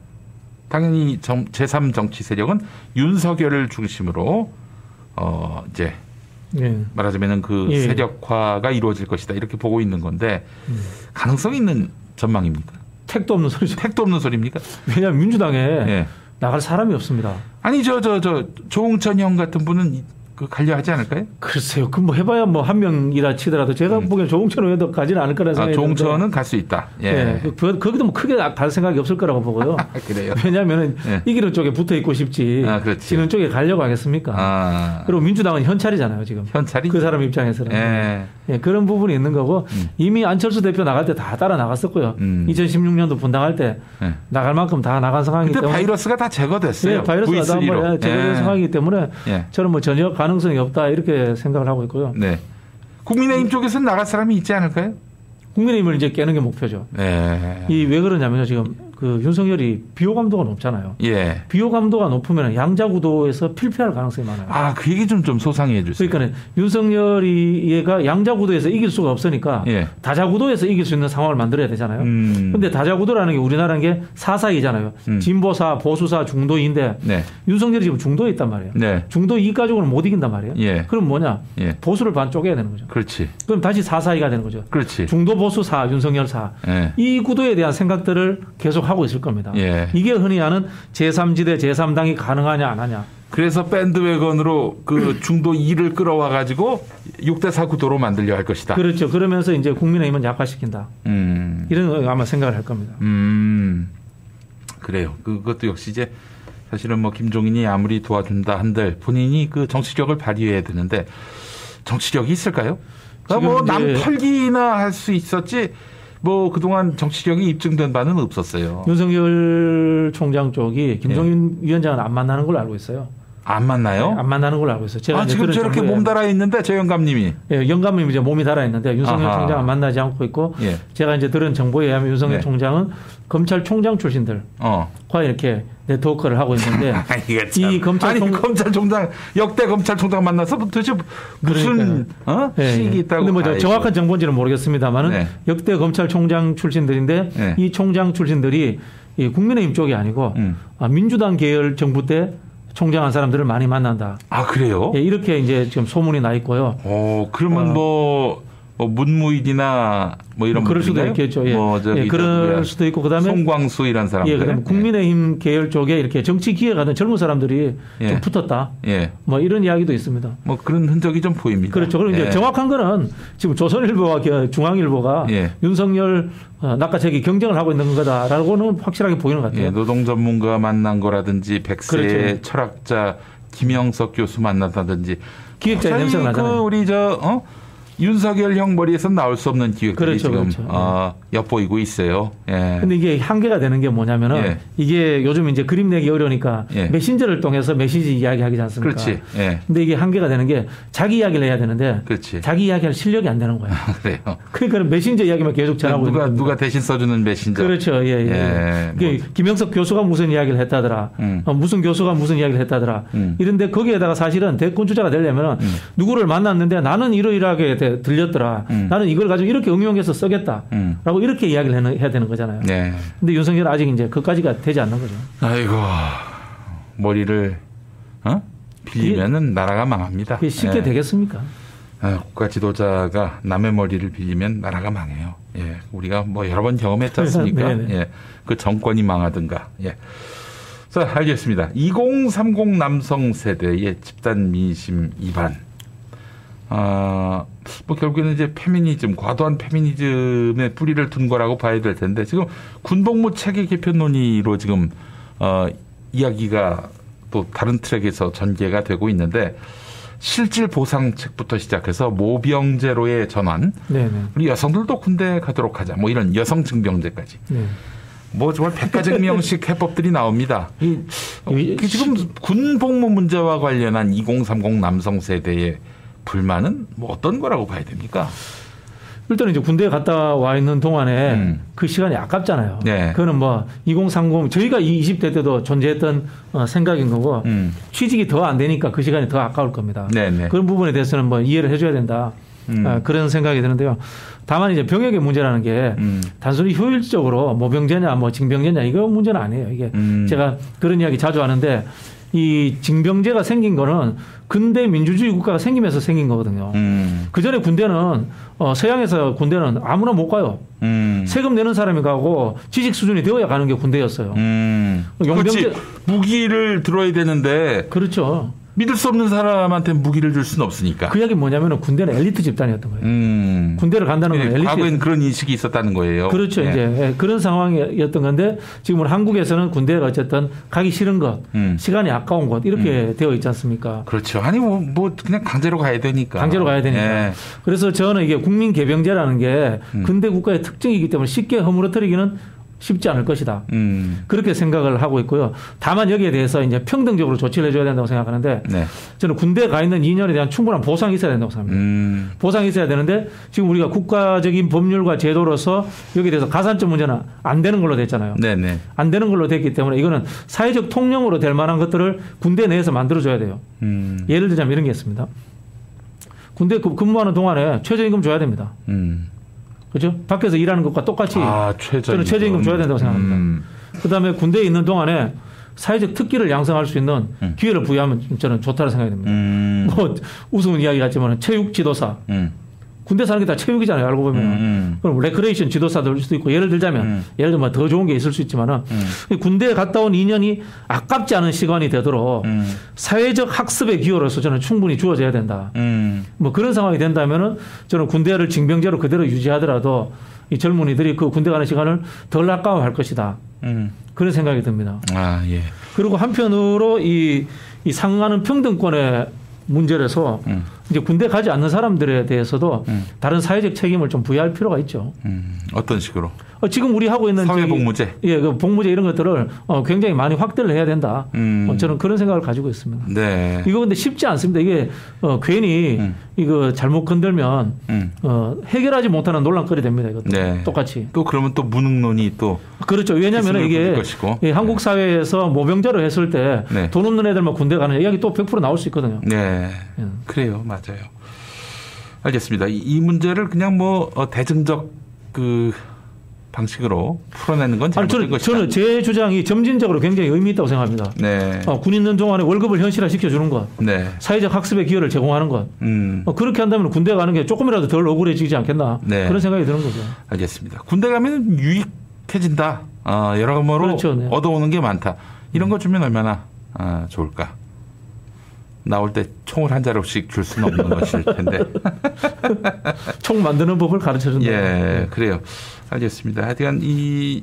당연히 정, 제3정치 세력은 윤석열을 중심으로 어 이제 예. 말하자면은 그 예. 세력화가 이루어질 것이다 이렇게 보고 있는 건데 가능성 있는 전망입니까? 택도 없는 소리죠. 택도 없는 소리입니까? 왜냐하면 민주당에 예. 나갈 사람이 없습니다. 아니 저 저 저 조홍천 형 같은 분은 이- 그 갈려 하지 않을까요? 글쎄요. 그뭐 해봐야 뭐 한 명이라 치더라도 제가 보기엔 조홍천 의원도 가지는 않을 거라는 음. 아, 생각이 조홍천은 갈 수 있다. 예. 예. 그, 거기도 뭐 크게 갈 생각이 없을 거라고 보고요. 그래요. 왜냐하면 예. 이기는 쪽에 붙어 있고 싶지. 아, 그렇지. 지는 쪽에 가려고 하겠습니까? 아. 그리고 민주당은 현찰이잖아요, 지금. 현찰이 그 사람 입장에서는. 예. 예, 그런 부분이 있는 거고 이미 안철수 대표 나갈 때 다 따라 나갔었고요. 음. 2016년도 분당할 때 예. 나갈 만큼 다 나간 상황이기 때문에 바이러스가 다 제거됐어요. 예, 바이러스가 다 V3로. 뭐 제거된 예. 상황이기 때문에 예. 저는 뭐 전혀 가 능성이 없다 이렇게 생각을 하고 있고요. 네. 국민의힘 쪽에서는 나갈 사람이 있지 않을까요? 국민의힘을 이제 깨는 게 목표죠. 네. 이왜 그러냐면요. 지금 그 윤석열이 비호 감도가 높잖아요. 예. 비호 감도가 높으면 양자구도에서 필패할 가능성이 많아요. 아, 그 얘기 좀, 좀 소상히 해주세요. 그러니까 윤석열이 얘가 양자구도에서 이길 수가 없으니까 예. 다자구도에서 이길 수 있는 상황을 만들어야 되잖아요. 음. 근데 다자구도라는 게 우리나라는 게 사사이잖아요. 음. 진보사, 보수사, 중도인데 네. 윤석열이 지금 중도에 있단 말이에요. 네. 중도 이 가지고는 못 이긴단 말이에요. 예. 그럼 뭐냐? 예. 보수를 반 쪼개야 되는 거죠. 그렇지. 그럼 다시 사사이가 되는 거죠. 그렇지. 중도 보수 사, 윤석열 사. 예. 이 구도에 대한 생각들을 계속 하고 있을 겁니다. 예. 이게 흔히 하는 제3지대, 제3당이 가능하냐 안 하냐. 그래서 밴드웨건으로 그 중도 2를 끌어와 가지고 6대 4 구도로 만들려 할 것이다. 그렇죠. 그러면서 이제 국민의힘은 약화시킨다. 음. 이런 거 아마 생각을 할 겁니다. 음. 그래요. 그것도 역시 이제 사실은 뭐 김종인이 아무리 도와준다 한들 본인이 그 정치력을 발휘해야 되는데 정치력이 있을까요? 그러니까 뭐 지금 이제- 남 털기나 할 수 있었지 뭐 그동안 정치력이 입증된 바는 없었어요. 윤석열 총장 쪽이 김종인 위원장은 안 만나는 걸로 알고 있어요. 안 만나요? 네, 안 만나는 걸로 알고 있어요. 제가 아, 지금 저렇게 몸 달아 있는데 저 영감님이 예, 영감님 이제 몸이 달아 있는데 윤석열 아하. 총장은 만나지 않고 있고 예. 제가 이제 들은 정보에 의하면 윤석열 네. 총장은 검찰총장 출신들과 어. 이렇게 네트워크를 하고 있는데 참. 이 검찰총 아니 검찰총장 역대 검찰총장 만나서 도대체 무슨 어? 예, 예. 있다고? 근데 뭐. 정확한 정보인지는 모르겠습니다만은 네. 역대 검찰총장 출신들인데 네. 이 총장 출신들이 이 국민의힘 쪽이 아니고 음. 아, 민주당 계열 정부 때 총장한 사람들을 많이 만난다. 아 그래요? 예, 이렇게 이제 지금 소문이 나 있고요. 어 그러면 어. 뭐, 뭐 문무일이나 뭐 이런 그럴 수도 분들인가요? 있겠죠. 예. 뭐 저기 예, 저 그럴? 수도 있고 그다음에 송광수 이런 사람들. 예, 그다음에 국민의힘 계열 쪽에 이렇게 정치 기회가 된 젊은 사람들이 예. 좀 붙었다. 예. 뭐 이런 이야기도 있습니다. 뭐 그런 흔적이 좀 보입니다. 그렇죠. 그리고 이제 예. 정확한 거는 지금 조선일보와 겨- 중앙일보가 예. 윤석열 어, 낙하책이 경쟁을 하고 있는 거다라고는 확실하게 보이는 것 같아요. 예, 노동 전문가 만난 거라든지 백세 그렇죠. 철학자 김영석 교수 만났다든지 기획자의 거의 냄새가 그 나잖아요. 우리 저 어? 윤석열 형 머리에서 나올 수 없는 기획들이 그렇죠, 지금 그렇죠. 어, 엿보이고 있어요. 예. 근데 이게 한계가 되는 게 뭐냐면은 예. 이게 요즘 이제 그림 내기 어려우니까 예. 메신저를 통해서 메시지 이야기 하지 않습니까? 그렇지. 예. 근데 이게 한계가 되는 게 자기 이야기를 해야 되는데 그렇지. 자기 이야기할 실력이 안 되는 거야. 그래요. 그러니까 메신저 이야기만 계속 전하고 누가 있는 누가 대신 써주는 메신저. 그렇죠. 예, 예. 예, 이게 김영석 교수가 무슨 이야기를 했다더라. 음. 어, 무슨 교수가 무슨 이야기를 했다더라. 음. 이런데 거기에다가 사실은 대권 주자가 되려면 누구를 만났는데 나는 이러이러하게 되- 들렸더라. 음. 나는 이걸 가지고 이렇게 응용해서 쓰겠다. 음. 라고 이렇게 이야기를 해야 되는 거잖아요. 네. 근데 윤석열 아직 이제 그까지가 되지 않는 거죠. 아이고 머리를 어? 빌리면은 나라가 망합니다. 그게 쉽게 예. 되겠습니까? 아, 국가 지도자가 남의 머리를 빌리면 나라가 망해요. 예, 우리가 뭐 여러 번 경험했지 않습니까? 네네. 예, 그 정권이 망하든가. 예. 자, 알겠습니다. 2030 남성 세대의 집단 민심 위반. 아, 뭐 결국에는 이제 페미니즘, 과도한 페미니즘의 뿌리를 둔 거라고 봐야 될 텐데 지금 군복무 체계 개편 논의로 지금 어, 이야기가 또 다른 트랙에서 전개가 되고 있는데 실질 보상책부터 시작해서 모병제로의 전환, 네네. 우리 여성들도 군대 가도록 하자, 뭐 이런 여성 증병제까지. 네. 뭐 정말 백가쟁명식 해법들이 나옵니다. 이, 어, 이- 그 지금 군 복무 문제와 관련한 2030 남성 세대의 불만은 뭐 어떤 거라고 봐야 됩니까? 일단은 이제 군대에 갔다 와 있는 동안에 음. 그 시간이 아깝잖아요. 네. 그거는 뭐 2030 저희가 이 20대 때도 존재했던 어, 생각인 거고 음. 취직이 더 안 되니까 그 시간이 더 아까울 겁니다. 네네. 그런 부분에 대해서는 뭐 이해를 해줘야 된다. 음. 아, 그런 생각이 드는데요. 다만 이제 병역의 문제라는 게 음. 단순히 효율적으로 모병제냐 뭐 징병제냐 이거 문제는 아니에요. 이게 음. 제가 그런 이야기 자주 하는데 이 징병제가 생긴 거는 근대 민주주의 국가가 생기면서 생긴 거거든요. 음. 그 전에 군대는 어, 서양에서 군대는 아무나 못 가요. 음. 세금 내는 사람이 가고 지식 수준이 되어야 가는 게 군대였어요. 음. 용병제-. 무기를 들어야 되는데 그렇죠. 믿을 수 없는 사람한테 무기를 줄 수는 없으니까. 그 이야기 뭐냐면은 군대는 엘리트 집단이었던 거예요. 음. 군대를 간다는 건 예, 엘리트. 과거엔 그런 인식이 있었다는 거예요. 그렇죠. 예. 이제 예, 그런 상황이었던 건데 지금은 한국에서는 군대가 어쨌든 가기 싫은 것, 음. 시간이 아까운 것 이렇게 되어 있지 않습니까? 그렇죠. 아니 뭐, 뭐 그냥 강제로 가야 되니까. 강제로 가야 되니까. 예. 그래서 저는 이게 국민 개병제라는 게 음. 근대 국가의 특징이기 때문에 쉽게 허물어뜨리기는 쉽지 않을 것이다. 음. 그렇게 생각을 하고 있고요. 다만 여기에 대해서 이제 평등적으로 조치를 해줘야 된다고 생각하는데 네. 저는 군대에 가 있는 2년에 대한 충분한 보상이 있어야 된다고 생각합니다. 음. 보상이 있어야 되는데 지금 우리가 국가적인 법률과 제도로서 여기에 대해서 가산점 문제는 안 되는 걸로 됐잖아요. 네네. 안 되는 걸로 됐기 때문에 이거는 사회적 통념으로 될 만한 것들을 군대 내에서 만들어줘야 돼요. 음. 예를 들자면 이런 게 있습니다. 군대 그 근무하는 동안에 최저임금 줘야 됩니다. 음. 그죠? 밖에서 일하는 것과 똑같이 아. 저는 최저임금 줘야 된다고 생각합니다. 음. 그 다음에 군대에 있는 동안에 사회적 특기를 양성할 수 있는 음. 기회를 부여하면 저는 좋다고 생각이 듭니다. 음. 뭐 우스운 이야기 같지만 체육 지도사 음. 군대 사는 게 다 체육이잖아요. 알고 보면. 음. 그럼 레크레이션 지도사도 일 수도 있고 예를 들자면 음. 예를 들면 더 좋은 게 있을 수 있지만은 군대에 갔다 온 2년이 아깝지 않은 시간이 되도록 음. 사회적 학습의 기여로서 저는 충분히 주어져야 된다. 음. 뭐 그런 상황이 된다면은 저는 군대를 징병제로 그대로 유지하더라도 이 젊은이들이 그 군대 가는 시간을 덜 아까워할 것이다. 음. 그런 생각이 듭니다. 아, 예. 그리고 한편으로 이, 이 상하는 평등권의 문제라서 음. 이제 군대 가지 않는 사람들에 대해서도 음. 다른 사회적 책임을 좀 부여할 필요가 있죠. 음. 어떤 식으로? 어, 지금 우리 하고 있는 사회복무제. 예, 그 복무제 이런 것들을 어, 굉장히 많이 확대를 해야 된다. 음. 어, 저는 그런 생각을 가지고 있습니다. 네. 이거 근데 쉽지 않습니다. 이게 어, 괜히 음. 이거 잘못 건들면 음. 어, 해결하지 못하는 논란거리 됩니다. 이것도 네. 똑같이. 또 그러면 또 무능론이 또 그렇죠. 왜냐하면 이게. 예, 한국 사회에서 모병자로 했을 때돈 네. 없는 애들만 군대 가는 이야기 또 100% 나올 수 있거든요. 네. 예. 그래요. 맞아요. 알겠습니다. 이, 이 문제를 그냥 뭐 어, 대증적 그 방식으로 풀어내는 건 아니, 잘못된 저는, 것이다. 저는 제 주장이 점진적으로 굉장히 의미 있다고 생각합니다. 네. 어, 군 있는 동안에 월급을 현실화 시켜주는 것, 네. 사회적 학습의 기회를 제공하는 것, 음. 어, 그렇게 한다면 군대 가는 게 조금이라도 덜 억울해지지 않겠나 네. 그런 생각이 드는 거죠. 알겠습니다. 군대 가면 유익해진다. 어, 여러모로 그렇죠, 네. 얻어오는 게 많다. 이런 거 주면 얼마나 아, 좋을까? 나올 때 총을 한 자루씩 줄 수는 없는 것일 텐데. 총 만드는 법을 가르쳐 준다. 예, 그래요. 알겠습니다. 하여간 이,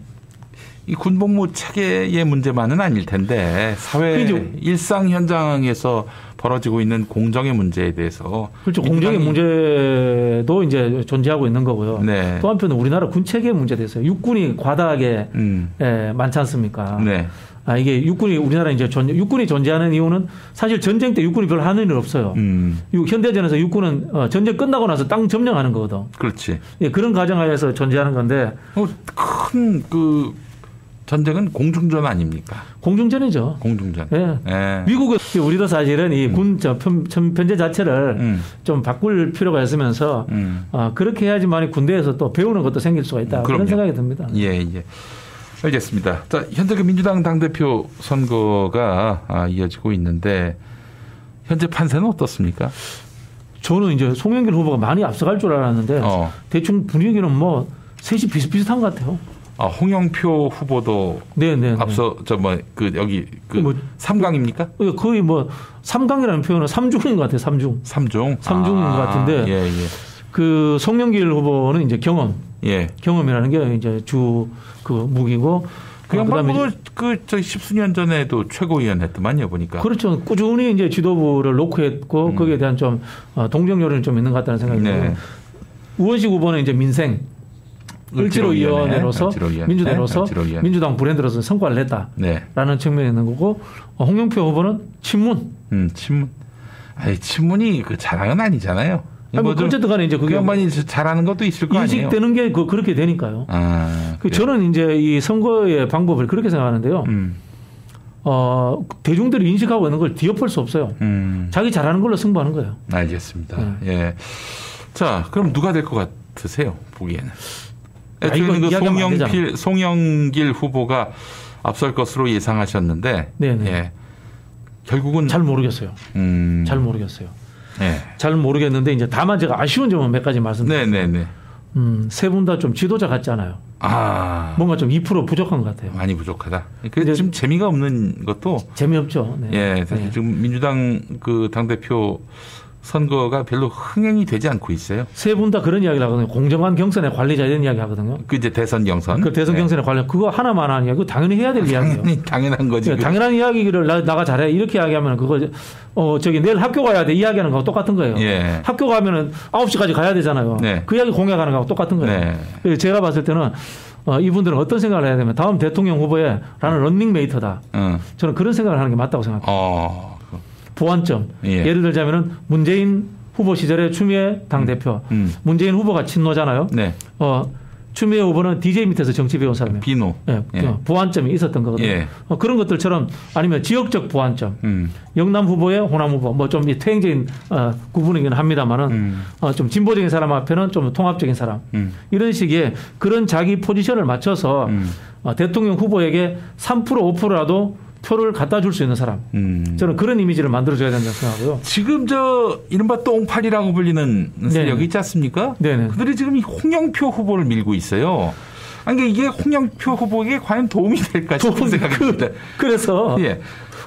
이 군복무 체계의 문제만은 아닐 텐데 사회 그죠. 일상 현장에서 벌어지고 있는 공정의 문제에 대해서 그렇죠. 공정의 문제도 이제 존재하고 있는 거고요. 네. 또 한편은 우리나라 군 체계의 문제 됐어요. 육군이 과다하게 음, 예, 많지 않습니까? 네, 아, 이게 육군이 우리나라 이제 존, 육군이 존재하는 이유는 사실 전쟁 때 육군이 별로 하는 일 없어요. 음, 육- 현대전에서 육군은 어, 전쟁 끝나고 나서 땅 점령하는 거거든. 그렇지. 예, 그런 과정하에서 존재하는 건데 어, 큰그 전쟁은 공중전 아닙니까? 공중전이죠. 공중전. 예. 예. 미국은 우리도 사실은 이군 편제 자체를 음, 좀 바꿀 필요가 있으면서 음. 아, 그렇게 해야지만 군대에서 또 배우는 것도 생길 수가 있다. 그런 생각이 듭니다. 예, 예. 알겠습니다. 자, 현재 그 민주당 당대표 선거가 아, 이어지고 있는데 현재 판세는 어떻습니까? 저는 이제 송영길 후보가 많이 앞서갈 줄 알았는데 어. 대충 분위기는 뭐 셋이 비슷비슷한 것 같아요. 아, 홍영표 후보도 네, 네. 네. 앞서 저 뭐 그 여기 그 뭐- 삼강입니까? 거의 뭐 삼강이라는 표현은 삼중인 것 같아요. 삼중. 삼중. 삼중인 것 같은데. 예, 그 송영길 후보는 이제 경험, 예. 예. 경험이라는 게 이제 주 그 무기고 그 양반 뭐, 그, 저, 십수년 전에도 최고위원 했더만요, 보니까. 그렇죠. 꾸준히 이제 지도부를 놓고 했고 음. 거기에 대한 좀 어, 동정요리는 좀 있는 것 같다는 생각이 네. 들고요. 우원식 후보는 이제 민생 을지로위원회로서 을지로위원회, 민주당으로서 을지로위원회. 민주당 브랜드로서 성과를 냈다라는 네. 측면이 있는 거고 어, 홍영표 후보는 친문. 음, 친문. 아니, 친문이 그 자랑은 아니잖아요. 아니, 뭐좀 어쨌든 간에 이제 그 그게 양반이 잘하는 것도 있을 거 아니에요. 인식되는 게 그, 그렇게 되니까요. 아, 그? 저는 이제 이 선거의 방법을 그렇게 생각하는데요. 음, 어, 대중들이 인식하고 있는 걸 뒤엎을 수 없어요. 음. 자기 잘하는 걸로 승부하는 거예요. 알겠습니다. 네. 예. 자, 그럼 누가 될 것 같으세요? 보기에는. 아, 애초에는 그 이야기하면 안 송영필, 송영길 후보가 앞설 것으로 예상하셨는데, 네네. 예. 결국은 잘 모르겠어요. 음, 잘 모르겠어요. 예. 잘 모르겠는데 이제 다만 제가 아쉬운 점은 몇 가지 말씀드릴게요. 네네네. 음, 세 분 다 좀 지도자 같지 않아요. 아, 뭔가 좀 2% 부족한 것 같아요. 많이 부족하다. 그 지금 재미가 없는 것도 재미없죠. 네. 예, 사실 네. 지금 민주당 그 당 대표 선거가 별로 흥행이 되지 않고 있어요. 세 분 다 그런 이야기를 하거든요. 공정한 경선의 관리자에 대한 이야기 하거든요. 그 이제 대선 경선. 그 대선 네. 경선의 관련 그거 하나만 하는 이야기, 그거 당연히 해야 될 이야기예요. 당연히 당연한 거지. 예, 당연한 이야기를 나, 나가 잘해 이렇게 이야기하면 그거 어 저기 내일 학교 가야 돼 이야기하는 거하고 똑같은 거예요. 예. 학교 가면은 9시까지 가야 되잖아요. 네. 그 이야기 공약하는 거하고 똑같은 거예요. 네. 그래서 제가 봤을 때는 어, 이분들은 어떤 생각을 해야 되면 다음 대통령 후보에 라는 런닝메이터다. 응. 저는 그런 생각을 하는 게 맞다고 생각합니다. 어. 보완점. 예. 예. 를 들자면은 문재인 후보 시절에 추미애 당 대표. 음. 문재인 후보가 친노잖아요. 네. 어, 추미애 후보는 DJ 밑에서 정치 배운 사람이에요. 비노. 예, 예. 어, 보완점이 있었던 거거든요. 예. 어, 그런 것들처럼 아니면 지역적 보완점. 음. 영남 후보의 호남 후보 뭐 좀 퇴행적인 어, 구분이긴 합니다만은 음. 어, 좀 진보적인 사람 앞에는 좀 통합적인 사람 음. 이런 식의 그런 자기 포지션을 맞춰서 음. 어, 대통령 후보에게 3% 5%라도 표를 갖다 줄 수 있는 사람 음. 저는 그런 이미지를 만들어줘야 된다고 생각하고요. 지금 저 이른바 똥팔이라고 불리는 세력이 네. 있지 않습니까? 네네. 그들이 지금 이 홍영표 후보를 밀고 있어요. 아니 그러니까 이게 홍영표 후보에게 과연 도움이 될까 싶은 생각이 듭니다. 그 래서 예.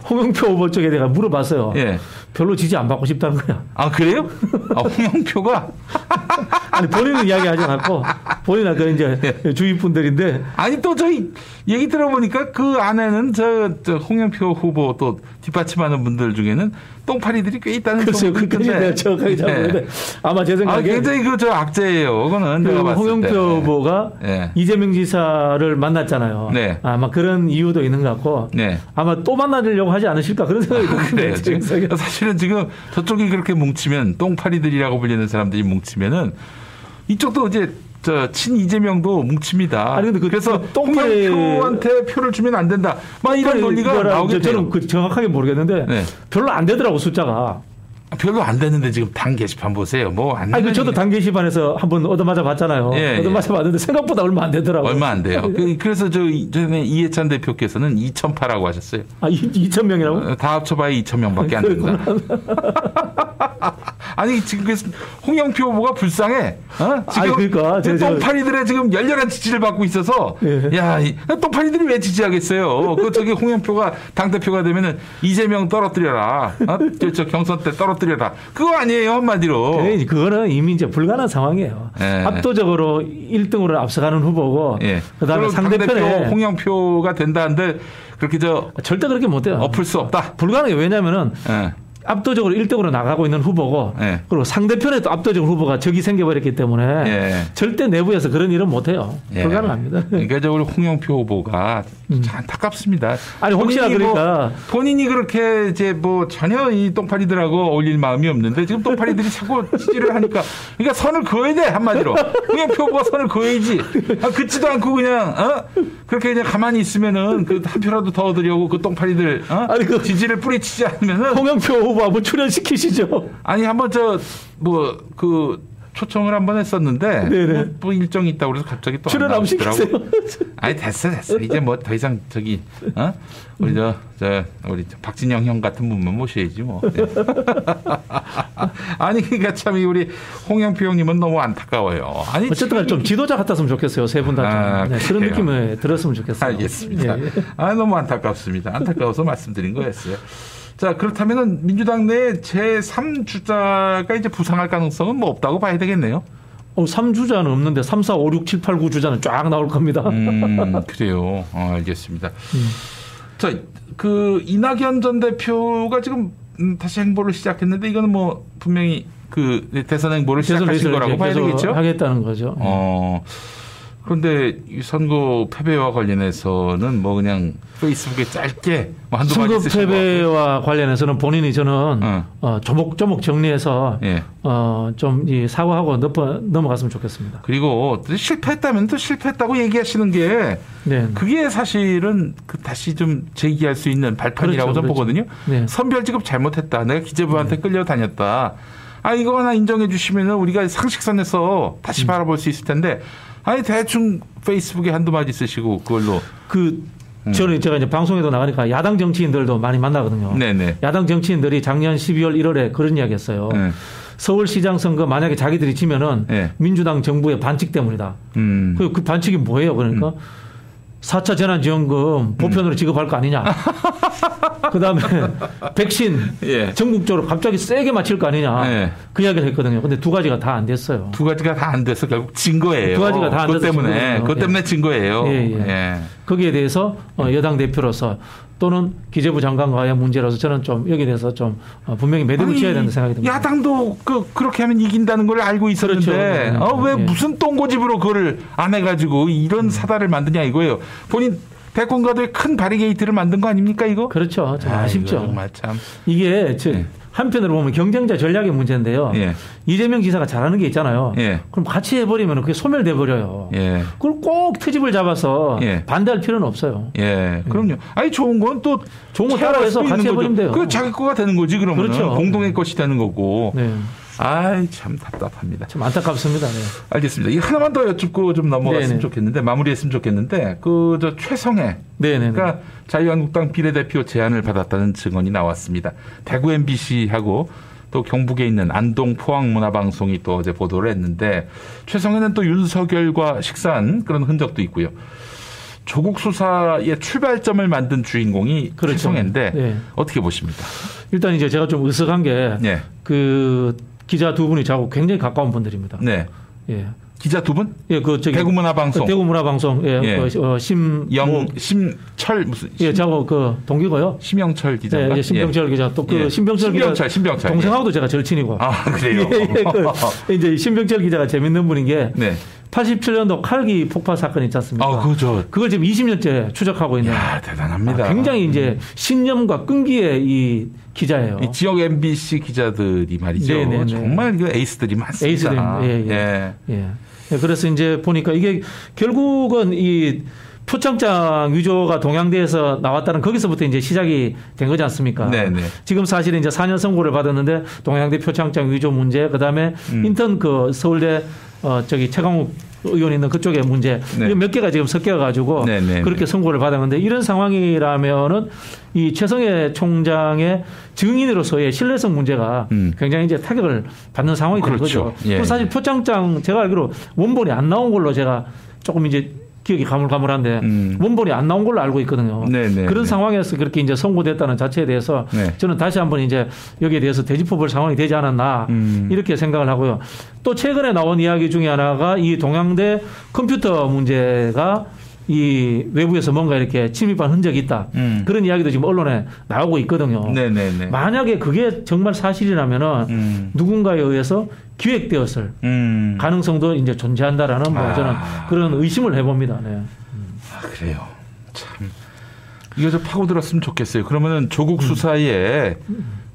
홍영표 후보 쪽에 내가 물어봤어요. 예. 별로 지지 안 받고 싶다는 거야. 아 그래요? 아, 홍영표가 아니 본인은 이야기하지 않았고 본인은 그 이제 예. 주위 분들인데 아니 또 저희 얘기 들어보니까 그 안에는 저, 저 홍영표 후보 또 뒷받침하는 분들 중에는 똥파리들이 꽤 있다는 글쎄요, 소문이 그까지. 내가 정확하게 잘 예. 모르는데 아마 제 아, 생각에 굉장히 그저 악재예요. 그거는 그 홍영표 때. 후보가 예. 이재명 지사를 만났잖아요. 네. 아마 그런 이유도 있는 것 같고 네. 아마 또 만나려고 하지 않으실까 그런 생각이 그래요. 드는데 제 생각에. 지금 사실은 지금 저쪽이 그렇게 뭉치면 똥파리들이라고 불리는 사람들이 뭉치면은 이쪽도 이제 저친 이재명도 뭉칩니다. 아니, 근데 그 래서 똥파리- 홍영표한테 표를 주면 안 된다. 막 이런 논리가 나오게. 저는 그 정확하게 모르겠는데 네. 별로 안 되더라고 숫자가. 별로 안 되는데 지금 당 게시판 보세요. 뭐안 아니 그 저도 당 게시판에서 한번 얻어맞아 봤잖아요. 예, 얻어맞아 봤는데 생각보다 얼마 안 되더라고요. 얼마 안 돼요. 그- 그래서 저 전에 이해찬 대표께서는 2,008라고 하셨어요. 아 2천 명이라고? 어, 다 합쳐봐야 2천 명밖에 안 된다. 아니 지금 그래서 홍영표 후보가 불쌍해. 어? 지금 아니, 그러니까 저- 저- 똥파리들의 지금 열렬한 지지를 받고 있어서 예. 야 이- 똥파리들이 왜 지지하겠어요? 그 저기 홍영표가 당 대표가 되면은 이재명 떨어뜨려라. 어? 저, 저 경선 때 떨어 뜨려라. 그거 아니에요 한마디로. 네, 그거는 이미 이제 불가능한 상황이에요. 예. 압도적으로 1등으로 앞서가는 후보고 예. 그다음에 상대편에 홍영표가 된다는데 그렇게 저 절대 그렇게 못 돼요. 엎을 수 없다. 불가능해요. 왜냐면은 예. 압도적으로 1등으로 나가고 있는 후보고 예. 그리고 상대편에 또 압도적인 후보가 적이 생겨버렸기 때문에 예. 절대 내부에서 그런 일은 못 해요. 예. 불가능합니다. 그러니까 저 우리 홍영표 후보가 참 안타깝습니다. 음. 아니, 혹시나 뭐 그러니까. 본인이 그렇게 이제 뭐 전혀 이 똥파리들하고 어울릴 마음이 없는데 지금 똥파리들이 자꾸 지지를 하니까 그러니까 선을 그어야 돼 한마디로 홍영표 후보가 선을 그어야지 아, 긋지도 않고 그냥 어? 그렇게 그냥 가만히 있으면은 그 한 표라도 더 얻으려고 그 똥파리들 어? 아니, 그- 지지를 뿌리치지 않으면은 홍영표 후보 한번 출연시키시죠. 아니 한번 저 뭐 그 초청을 한번 했었는데. 뭐, 뭐 일정이 있다고 그래서 갑자기 또 출연 안. 시키세요. 아니 됐어 됐어 이제 뭐 더 이상 저기 어 우리 저 저 우리 저 박진영 형 같은 분만 모셔야지 뭐 네. 아니 그러니까 참이 우리 홍영표 형님은 너무 안타까워요 아니 어쨌든 좀 지도자 같았으면 좋겠어요. 세 분 다. 좀. 아, 네, 그런. 느낌을 들었으면 좋겠어요. 알겠습니다. 예, 예. 아 너무 안타깝습니다. 안타까워서 말씀드린 거였어요. 자 그렇다면은 민주당 내 제3 주자가 이제 부상할 가능성은 뭐 없다고 봐야 되겠네요. 어, 3주자는 없는데 3, 4, 5, 6, 7, 8, 9주자는 쫙 나올 겁니다. 음, 그래요. 어, 알겠습니다. 자, 그 이낙연 전 대표가 지금 음, 다시 행보를 시작했는데 이거는 뭐 분명히 그 대선 행보를 시작하신 거라고 봐야 되겠죠. 하겠다는 거죠. 어. 그런데 이 선거 패배와 관련해서는 뭐 그냥 페이스북에 짧게 뭐 한두 마디 선거 쓰신. 패배와 관련해서는 본인이 저는 어. 어, 조목조목 정리해서 예. 어, 좀 이 사과하고 넘어, 넘어갔으면 좋겠습니다. 그리고 또 실패했다면 또 실패했다고 얘기하시는 게 네. 그게 사실은 그 다시 좀 제기할 수 있는 발판이라고 그렇죠, 저는 그렇죠. 보거든요. 네. 선별 지급 잘못했다. 내가 기재부한테 끌려다녔다. 아 이거 하나 인정해 주시면은 우리가 상식선에서 다시 음. 바라볼 수 있을 텐데 아니 대충 페이스북에 한두 마디 쓰시고 그걸로 그 저는 제가 이제 방송에도 나가니까 야당 정치인들도 많이 만나거든요. 네네. 야당 정치인들이 작년 12월 1월에 그런 이야기 했어요. 네. 서울시장 선거 만약에 자기들이 지면은 네. 민주당 정부의 반칙 때문이다. 음. 그, 그 반칙이 뭐예요? 그러니까 4차 재난지원금 보편으로 음. 지급할 거 아니냐. 그 다음에 백신 예. 전국적으로 갑자기 세게 맞힐 거 아니냐. 예. 그 이야기를 했거든요. 근데 두 가지가 다 안 됐어요. 두 가지가 다 안 돼서 결국 진 거예요. 두 가지가 다안 그것 돼서 때문에 거예요. 그것 때문에 예. 진 거예요. 예, 예. 거기에 대해서 어, 여당 대표로서 또는 기재부 장관과의 문제로서 저는 좀 여기에 대해서 좀 어, 분명히 매듭을 아니, 지어야 된다 생각이 듭니다. 야당도 그 그렇게 하면 이긴다는 걸 알고 있었는데 그렇죠. 네. 어, 왜 예. 무슨 똥고집으로 그걸 안 해가지고 이런 사달을 만드냐 이거예요. 본인 대권과도에 큰 바리게이트를 만든 거 아닙니까 이거? 그렇죠. 좀 아이고, 아쉽죠. 정말 참. 이게 저 예. 한편으로 보면 경쟁자 전략의 문제인데요. 예. 이재명 지사가 잘하는 게 있잖아요. 예. 그럼 같이 해버리면 그게 소멸돼 버려요. 예. 그걸 꼭 트집을 잡아서 예. 반대할 필요는 없어요. 예, 그럼요. 아니 좋은 건 또 좋은 거 따라해서 같이 해버리면 돼요. 거죠. 그 자기 거가 되는 거지 그러면 그렇죠. 공동의 것이 되는 거고. 네. 아이 참 답답합니다. 참 안타깝습니다. 네. 알겠습니다. 이 하나만 더 여쭙고 좀 넘어갔으면 네네. 좋겠는데 마무리했으면 좋겠는데 그 저 최성애 네네. 그러니까 자유한국당 비례대표 제안을 받았다는 증언이 나왔습니다. 대구 MBC하고 또 경북에 있는 안동 포항문화방송이 또 어제 보도를 했는데 최성애는 또 윤석열과 식사한 그런 흔적도 있고요. 조국 수사의 출발점을 만든 주인공이 그렇죠. 최성애인데 네. 어떻게 보십니까? 일단 이제 제가 좀 의석한 게 네. 그 기자 두 분이 저하고 굉장히 가까운 분들입니다. 네. 예. 기자 두 분? 예, 그 저기 대구 문화방송. 대구 문화방송 예, 예. 그, 어, 심영 뭐, 심철 무슨 예, 저하고 그 동기고요. 심영철 기자인가? 예, 예, 신병철 기자 또그 예. 신병철 기자 신병철, 신병철. 동생하고도 제가 절친이고. 아 그래요. 예, 예, 그, 이제 신병철 기자가 재밌는 분인 게 네. 87년도 칼기 폭파 사건 있지 않습니까? 아 그죠. 그걸 지금 20년째 추적하고 있는 야 대단합니다. 아, 굉장히 이제 신념과 끈기의 이 기자예요. 이 지역 MBC 기자들이 말이죠. 네네네. 정말 그 에이스들이 많습니다. 에이스들입니다. 예, 예. 예. 예, 그래서 이제 보니까 이게 결국은 이 표창장 위조가 동양대에서 나왔다는 거기서부터 이제 시작이 된 거지 않습니까? 네네. 지금 사실은 이제 4년 선고를 받았는데 동양대 표창장 위조 문제, 그 다음에 음. 인턴 그 서울대 어 저기 최강욱 의원 있는 그쪽의 문제 네. 이몇 개가 지금 섞여 가지고 네네. 그렇게 선고를 받았는데 이런 상황이라면은 이 최성해 총장의 증인으로서의 신뢰성 문제가 음. 굉장히 이제 타격을 받는 상황이 된 그렇죠. 거죠. 예. 사실 표창장 제가 알기로 원본이 안 나온 걸로 제가 조금 이제 기억이 가물가물한데 음. 원본이 안 나온 걸로 알고 있거든요. 네네. 그런 네. 상황에서 그렇게 이제 선고됐다는 자체에 대해서 네. 저는 다시 한번 이제 여기에 대해서 되짚어볼 상황이 되지 않았나 음. 이렇게 생각을 하고요. 또 최근에 나온 이야기 중에 하나가 이 동양대 컴퓨터 문제가 이 외부에서 뭔가 이렇게 침입한 흔적이 있다. 음. 그런 이야기도 지금 언론에 나오고 있거든요. 네네네. 만약에 그게 정말 사실이라면은 음. 누군가에 의해서 기획되었을 음. 가능성도 이제 존재한다라는 뭐 아. 저는 그런 의심을 해봅니다. 네. 아, 그래요. 참 이거 좀 파고들었으면 좋겠어요. 그러면은 조국 수사의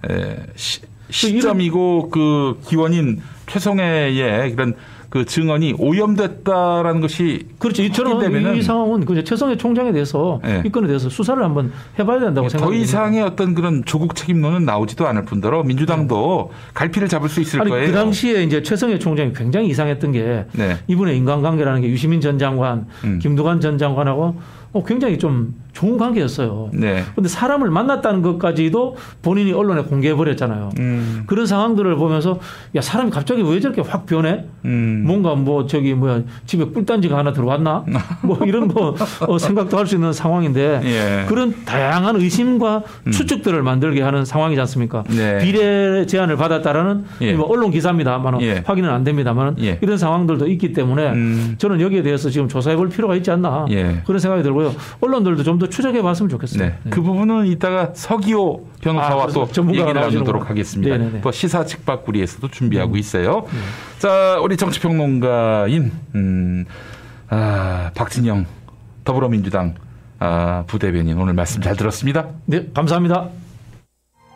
에, 시, 시점이고 그 기원인 최성애의 그런 그 증언이 오염됐다라는 것이 그렇죠. 이처럼 이 상황은 그 최성해 총장에 대해서 네. 이 건에 대해서 수사를 한번 해봐야 된다고 더 생각합니다. 이상의 어떤 그런 조국 책임론은 나오지도 않을 뿐더러 민주당도 갈피를 잡을 수 있을 아니 거예요. 그 당시에 이제 최성해 총장이 굉장히 이상했던 게 네. 이분의 인간관계라는 게 유시민 전 장관, 음. 김두관 전 장관하고 어, 굉장히 좀 좋은 관계였어요. 네. 근데 사람을 만났다는 것까지도 본인이 언론에 공개해 버렸잖아요. 음. 그런 상황들을 보면서 야 사람이 갑자기 왜 저렇게 확 변해? 음. 뭔가 뭐 저기 뭐야 집에 꿀단지가 하나 들어왔나? 뭐 이런 뭐 어, 생각도 할 수 있는 상황인데 예. 그런 다양한 의심과 추측들을 만들게 하는 상황이지 않습니까? 네. 비례 제안을 받았다라는 예. 뭐 언론 기사입니다만 예. 확인은 안 됩니다만 예. 이런 상황들도 있기 때문에 음. 저는 여기에 대해서 지금 조사해 볼 필요가 있지 않나 예. 그런 생각이 들고 요. 언론들도 좀 더 추적해 봤으면 좋겠어요. 네. 그 부분은 이따가 서기호 변호사와 아, 또 얘기를 나누도록. 하겠습니다. 네네네. 음. 또 시사 직박구리에서도 준비하고 있어요. 자, 우리 정치평론가인 음, 아, 박진영 더불어민주당 아, 부대변인 오늘 말씀 잘 들었습니다. 네, 감사합니다.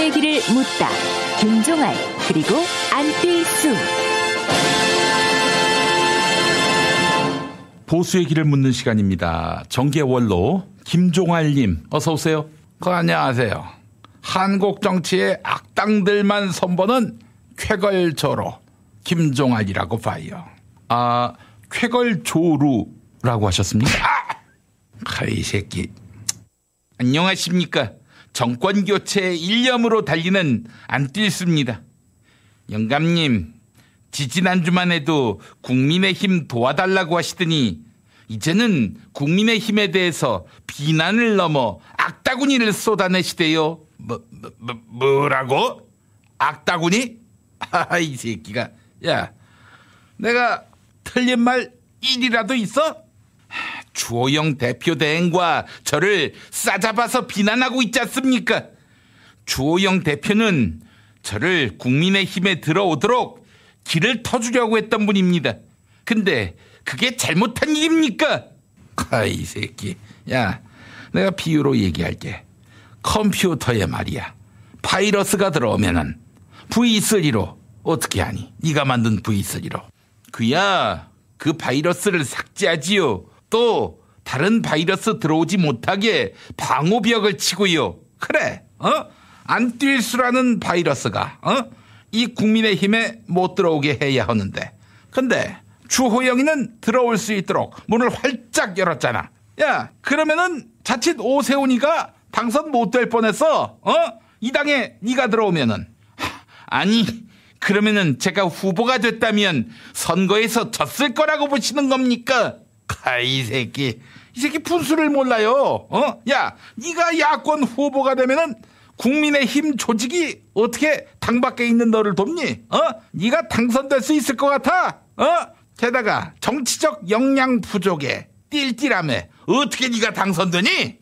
보수의 길을 묻다. 김종알 그리고 안뛸수 보수의 길을 묻는 시간입니다. 정계원로 김종알님 어서 오세요. 그 안녕하세요. 한국 정치의 악당들만 선보는 쾌걸조로 김종알이라고 봐요. 아 쾌걸조루라고 하셨습니까? 아, 이 새끼. 안녕하십니까. 정권 교체 일념으로 달리는 안뛸수입니다. 영감님, 지지난주만 해도 국민의힘 도와달라고 하시더니 이제는 국민의힘에 대해서 비난을 넘어 악다구니를 쏟아내시대요. 뭐, 뭐, 뭐 뭐라고? 악다구니? 아, 이 새끼가. 야, 내가 틀린 말 1이라도 있어? 주호영 대표 대행과 저를 싸잡아서 비난하고 있지 않습니까? 주호영 대표는 저를 국민의힘에 들어오도록 길을 터주려고 했던 분입니다. 근데 그게 잘못한 일입니까? 아이 새끼. 야, 내가 비유로 얘기할게. 컴퓨터에 말이야. 바이러스가 들어오면은 V3로 어떻게 하니? 네가 만든 V3로. 그야 그 바이러스를 삭제하지요. 또 다른 바이러스 들어오지 못하게 방호벽을 치고요. 그래. 어? 안뛸수라는 바이러스가 어? 이 국민의 힘에 못 들어오게 해야 하는데. 근데 주호영이는 들어올 수 있도록 문을 활짝 열었잖아. 야, 그러면은 자칫 오세훈이가 당선 못 될 뻔했어. 어? 이 당에 네가 들어오면은 아니 그러면은 제가 후보가 됐다면 선거에서 졌을 거라고 보시는 겁니까? 가이 새끼. 이 새끼 분수를 몰라요. 어? 야, 네가 야권 후보가 되면은 국민의힘 조직이 어떻게 당 밖에 있는 너를 돕니? 어? 네가 당선될 수 있을 것 같아? 어? 게다가 정치적 역량 부족에 띨띨함에 어떻게 네가 당선되니?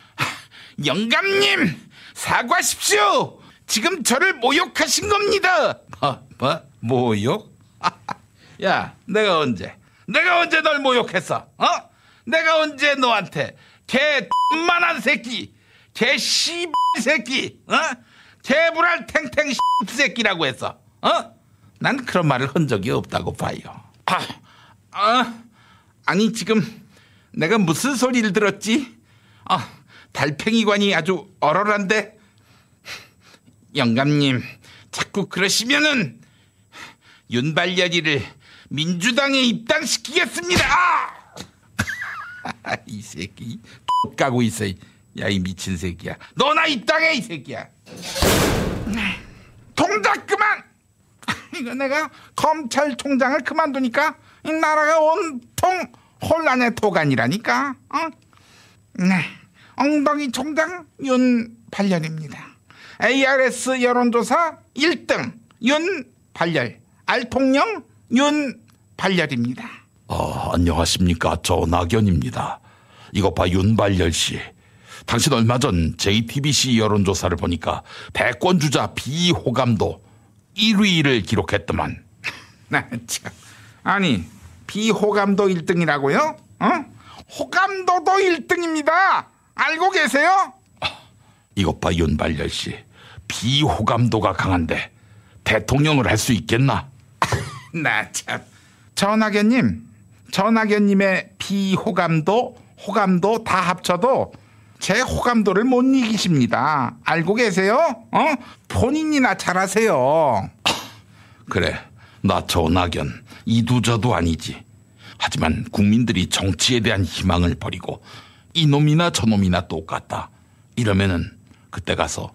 영감님 사과하십시오. 지금 저를 모욕하신 겁니다. 어, 뭐? 모욕? 야, 내가 언제? 내가 언제 널 모욕했어? 어? 내가 언제 너한테 개 만한 새끼, 개씨 새끼, 어? 개불알 탱탱 씨 새끼라고 했어. 어? 난 그런 말을 한 적이 없다고 봐요. 아, 아, 아니 지금 내가 무슨 소리를 들었지? 아, 달팽이관이 아주 얼얼한데 영감님 자꾸 그러시면은 윤발열이를 민주당에 입당시키겠습니다. 아! 이 새끼 까고 있어. 야 이 미친 새끼야. 너나 입당해 이 새끼야. 동작 그만. 이거 내가 검찰총장을 그만두니까 이 나라가 온통 혼란의 도가니라니까. 어? 네. 엉덩이 총장 윤발열입니다. ARS 여론조사 1등 윤발열. 알통령 윤발열입니다. 어, 안녕하십니까. 저 낙연입니다. 이것 봐, 윤발열 씨. 당신 얼마 전 JTBC 여론조사를 보니까 대권주자 비호감도 1위를 기록했더만. 참. 아니, 비호감도 1등이라고요? 어? 호감도도 1등입니다. 알고 계세요? 이것 봐, 윤발열 씨. 비호감도가 강한데 대통령을 할 수 있겠나? 나 참. 전학연님, 전학연님의 비호감도, 호감도 다 합쳐도 제 호감도를 못 이기십니다. 알고 계세요? 어? 본인이나 잘하세요. 그래, 나 전학연 이두저도 아니지. 하지만 국민들이 정치에 대한 희망을 버리고 이놈이나 저놈이나 똑같다. 이러면은 그때 가서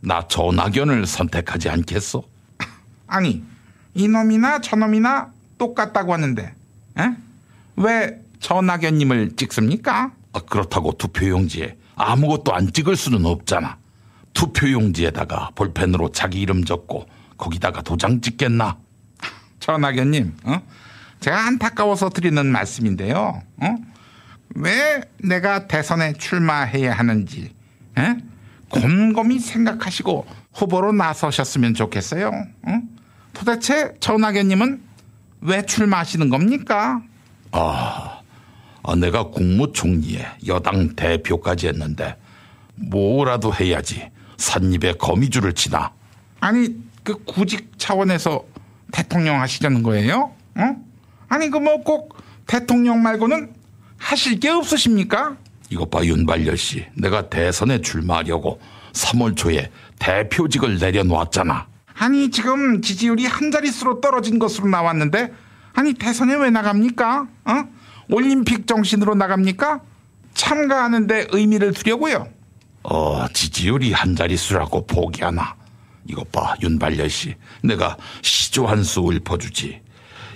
나 전학연을 선택하지 않겠어? 아니 이놈이나 저놈이나 똑같다고 하는데 에? 왜 전학연님을 찍습니까? 아, 그렇다고 투표용지에 아무것도 안 찍을 수는 없잖아. 투표용지에다가 볼펜으로 자기 이름 적고 거기다가 도장 찍겠나? 전학연님 어? 제가 안타까워서 드리는 말씀인데요. 어? 왜 내가 대선에 출마해야 하는지 에? 곰곰이 생각하시고 후보로 나서셨으면 좋겠어요. 어? 도대체 전학연님은 왜 출마하시는 겁니까? 아, 아, 내가 국무총리에 여당 대표까지 했는데 뭐라도 해야지 산입에 거미줄을 치나. 아니 그 구직 차원에서 대통령 하시려는 거예요? 어? 아니 그 뭐 꼭 대통령 말고는 하실 게 없으십니까? 이것 봐 윤발열 씨, 내가 대선에 출마하려고 3월 초에 대표직을 내려놓았잖아. 아니 지금 지지율이 한 자릿수로 떨어진 것으로 나왔는데 아니 대선에 왜 나갑니까? 어? 올림픽 정신으로 나갑니까? 참가하는데 의미를 두려고요. 어, 지지율이 한 자릿수라고 포기하나. 이것 봐, 윤발열 씨. 내가 시조 한 수 읊어주지.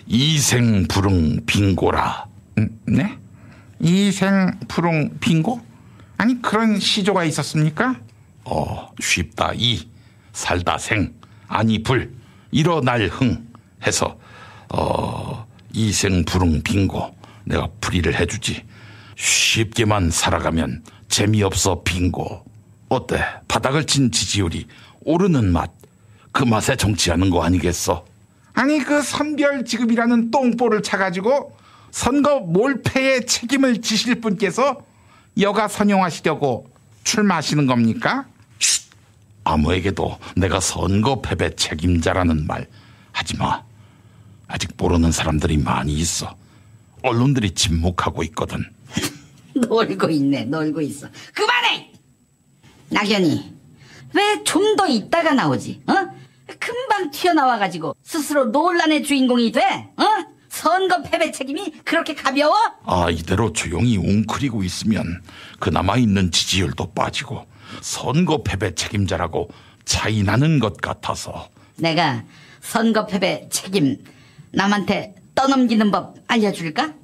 이생 불응 빙고라. 음, 네? 이생 불응 빙고? 아니 그런 시조가 있었습니까? 어, 쉽다 이, 살다 생, 아니 불, 일어날 흥 해서 어, 이생 불응 빙고 내가 풀이를 해주지. 쉽게만 살아가면 재미없어 빙고. 어때? 바닥을 친 지지율이 오르는 맛. 그 맛에 정치하는 거 아니겠어? 아니 그 선별 지급이라는 똥볼을 차가지고 선거 몰패의 책임을 지실 분께서 여가 선용하시려고 출마하시는 겁니까? 쉿! 아무에게도 내가 선거 패배 책임자라는 말 하지 마. 아직 모르는 사람들이 많이 있어. 언론들이 침묵하고 있거든. 놀고 있네, 놀고 있어. 그만해! 낙연이, 왜 좀 더 있다가 나오지, 어? 금방 튀어나와가지고 스스로 논란의 주인공이 돼, 어? 선거 패배 책임이 그렇게 가벼워? 아, 이대로 조용히 웅크리고 있으면 그나마 있는 지지율도 빠지고 선거 패배 책임자라고 차이 나는 것 같아서. 내가 선거 패배 책임 남한테 떠넘기는 법 알려줄까?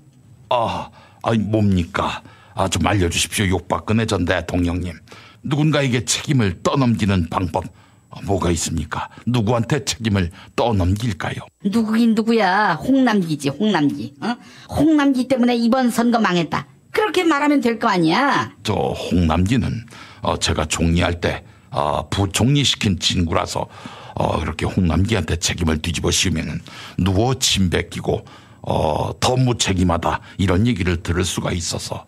아, 아니 뭡니까? 아, 좀 알려주십시오, 욕박근혜 전 대통령님. 누군가에게 책임을 떠넘기는 방법 뭐가 있습니까? 누구한테 책임을 떠넘길까요? 누구긴 누구야? 홍남기지, 홍남기. 어? 홍남기 때문에 이번 선거 망했다. 그렇게 말하면 될 거 아니야? 저 홍남기는 어, 제가 총리할 때 어, 부총리 시킨 친구라서 어, 그렇게 홍남기한테 책임을 뒤집어 씌우면 누워 침 뱉기고 어, 더 무책임하다 이런 얘기를 들을 수가 있어서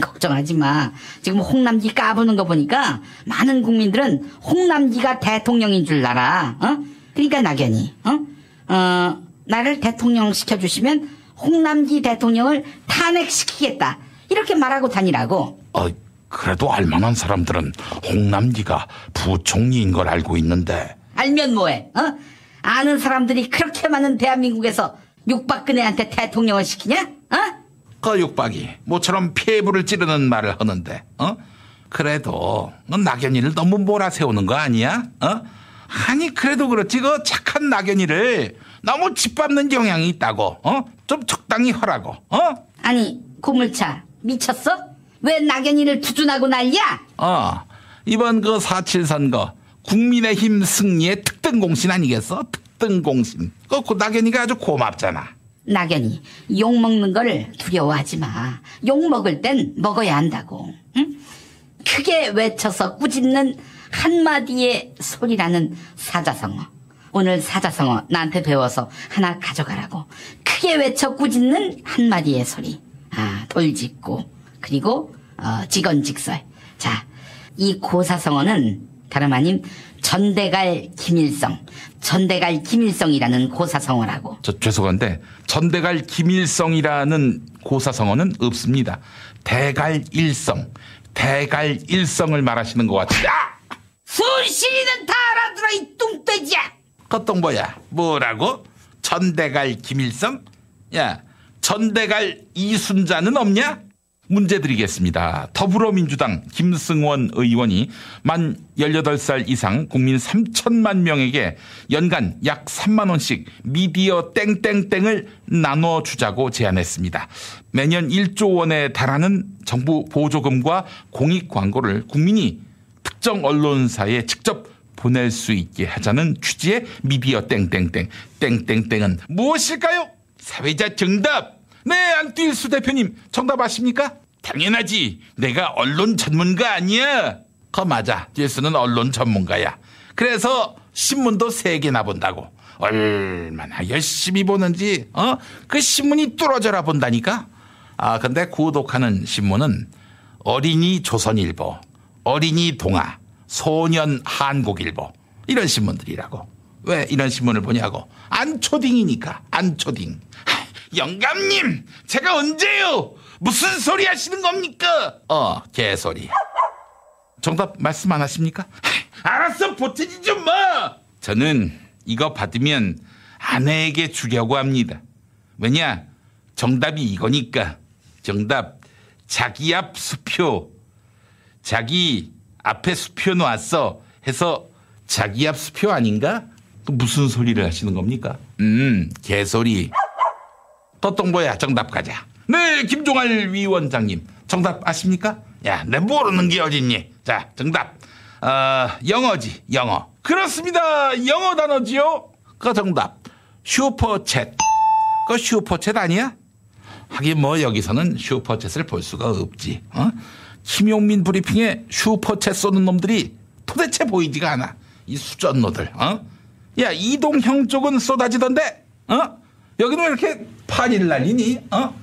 걱정하지 마. 지금 홍남기 까부는 거 보니까 많은 국민들은 홍남기가 대통령인 줄 알아. 어? 그러니까 낙연이 어? 어, 나를 대통령 시켜주시면 홍남기 대통령을 탄핵시키겠다. 이렇게 말하고 다니라고. 어, 그래도 알만한 사람들은 홍남기가 부총리인 걸 알고 있는데 알면 뭐해? 어? 아는 사람들이 그렇게 많은 대한민국에서 육박근혜한테 대통령을 시키냐? 어? 그 육박이 모처럼 피해부를 찌르는 말을 하는데 어? 그래도 너 낙연이를 너무 몰아세우는 거 아니야? 어? 아니 그래도 그렇지 그 착한 낙연이를 너무 짓밟는 경향이 있다고 어? 좀 적당히 하라고 어? 아니 고물차 미쳤어? 왜 낙연이를 투준하고 난리야? 어 이번 그 4.7 선거 국민의힘 승리의 특등 공신 아니겠어? 특등 공신 그, 그 낙연이가 아주 고맙잖아 낙연이 욕 먹는 걸 두려워하지 마. 욕 먹을 땐 먹어야 한다고. 응? 크게 외쳐서 꾸짖는 한마디의 소리라는 사자성어. 오늘 사자성어 나한테 배워서 하나 가져가라고. 크게 외쳐 꾸짖는 한마디의 소리. 아, 돌짓고 그리고 어, 직언직설. 자, 이 고사성어는 다름 아닌 전대갈 김일성, 전대갈 김일성이라는 고사성어라고. 저 죄송한데 전대갈 김일성이라는 고사성어는 없습니다. 대갈 일성, 대갈 일성을 말하시는 것 같아. 순실이는 다 알아들어 이 뚱돼지야. 그똥 뭐야? 뭐라고? 전대갈 김일성? 야, 전대갈 이순자는 없냐? 문제 드리겠습니다. 더불어민주당 김승원 의원이 만 18살 이상 국민 3천만 명에게 연간 약 3만 원씩 미디어 땡땡땡을 나눠 주자고 제안했습니다. 매년 1조 원에 달하는 정부 보조금과 공익 광고를 국민이 특정 언론사에 직접 보낼 수 있게 하자는 취지의 미디어 땡땡땡. 땡땡땡은 무엇일까요? 사회자 정답! 네, 안뛸수 대표님. 정답 아십니까? 당연하지. 내가 언론 전문가 아니야. 거 맞아. 뛸수는 언론 전문가야. 그래서 신문도 세 개나 본다고. 얼마나 열심히 보는지, 어? 그 신문이 뚫어져라 본다니까? 아, 근데 구독하는 신문은 어린이 조선일보, 어린이 동아, 소년 한국일보, 이런 신문들이라고. 왜 이런 신문을 보냐고. 안초딩이니까, 안초딩. 영감님, 제가 언제요? 무슨 소리 하시는 겁니까? 어, 개소리. 정답 말씀 안 하십니까? 알았어, 보태지 좀 마! 저는 이거 받으면 아내에게 주려고 합니다. 왜냐? 정답이 이거니까. 정답, 자기 앞 수표. 자기 앞에 수표 놨어. 해서 자기 앞 수표 아닌가? 그 무슨 소리를 하시는 겁니까? 음, 개소리. 또똥보야 정답 가자. 네, 김종할 위원장님. 정답 아십니까? 야, 내 모르는 게 어딨니? 자, 정답. 어, 영어지, 영어. 그렇습니다. 영어 단어지요? 그 정답. 슈퍼챗. 그 슈퍼챗 아니야? 하긴 뭐 여기서는 슈퍼챗을 볼 수가 없지. 어? 김용민 브리핑에 슈퍼챗 쏘는 놈들이 도대체 보이지가 않아. 이 수전노들. 어? 야, 이동형 쪽은 쏟아지던데. 어? 여기는 왜 이렇게 판일 날리니? 어?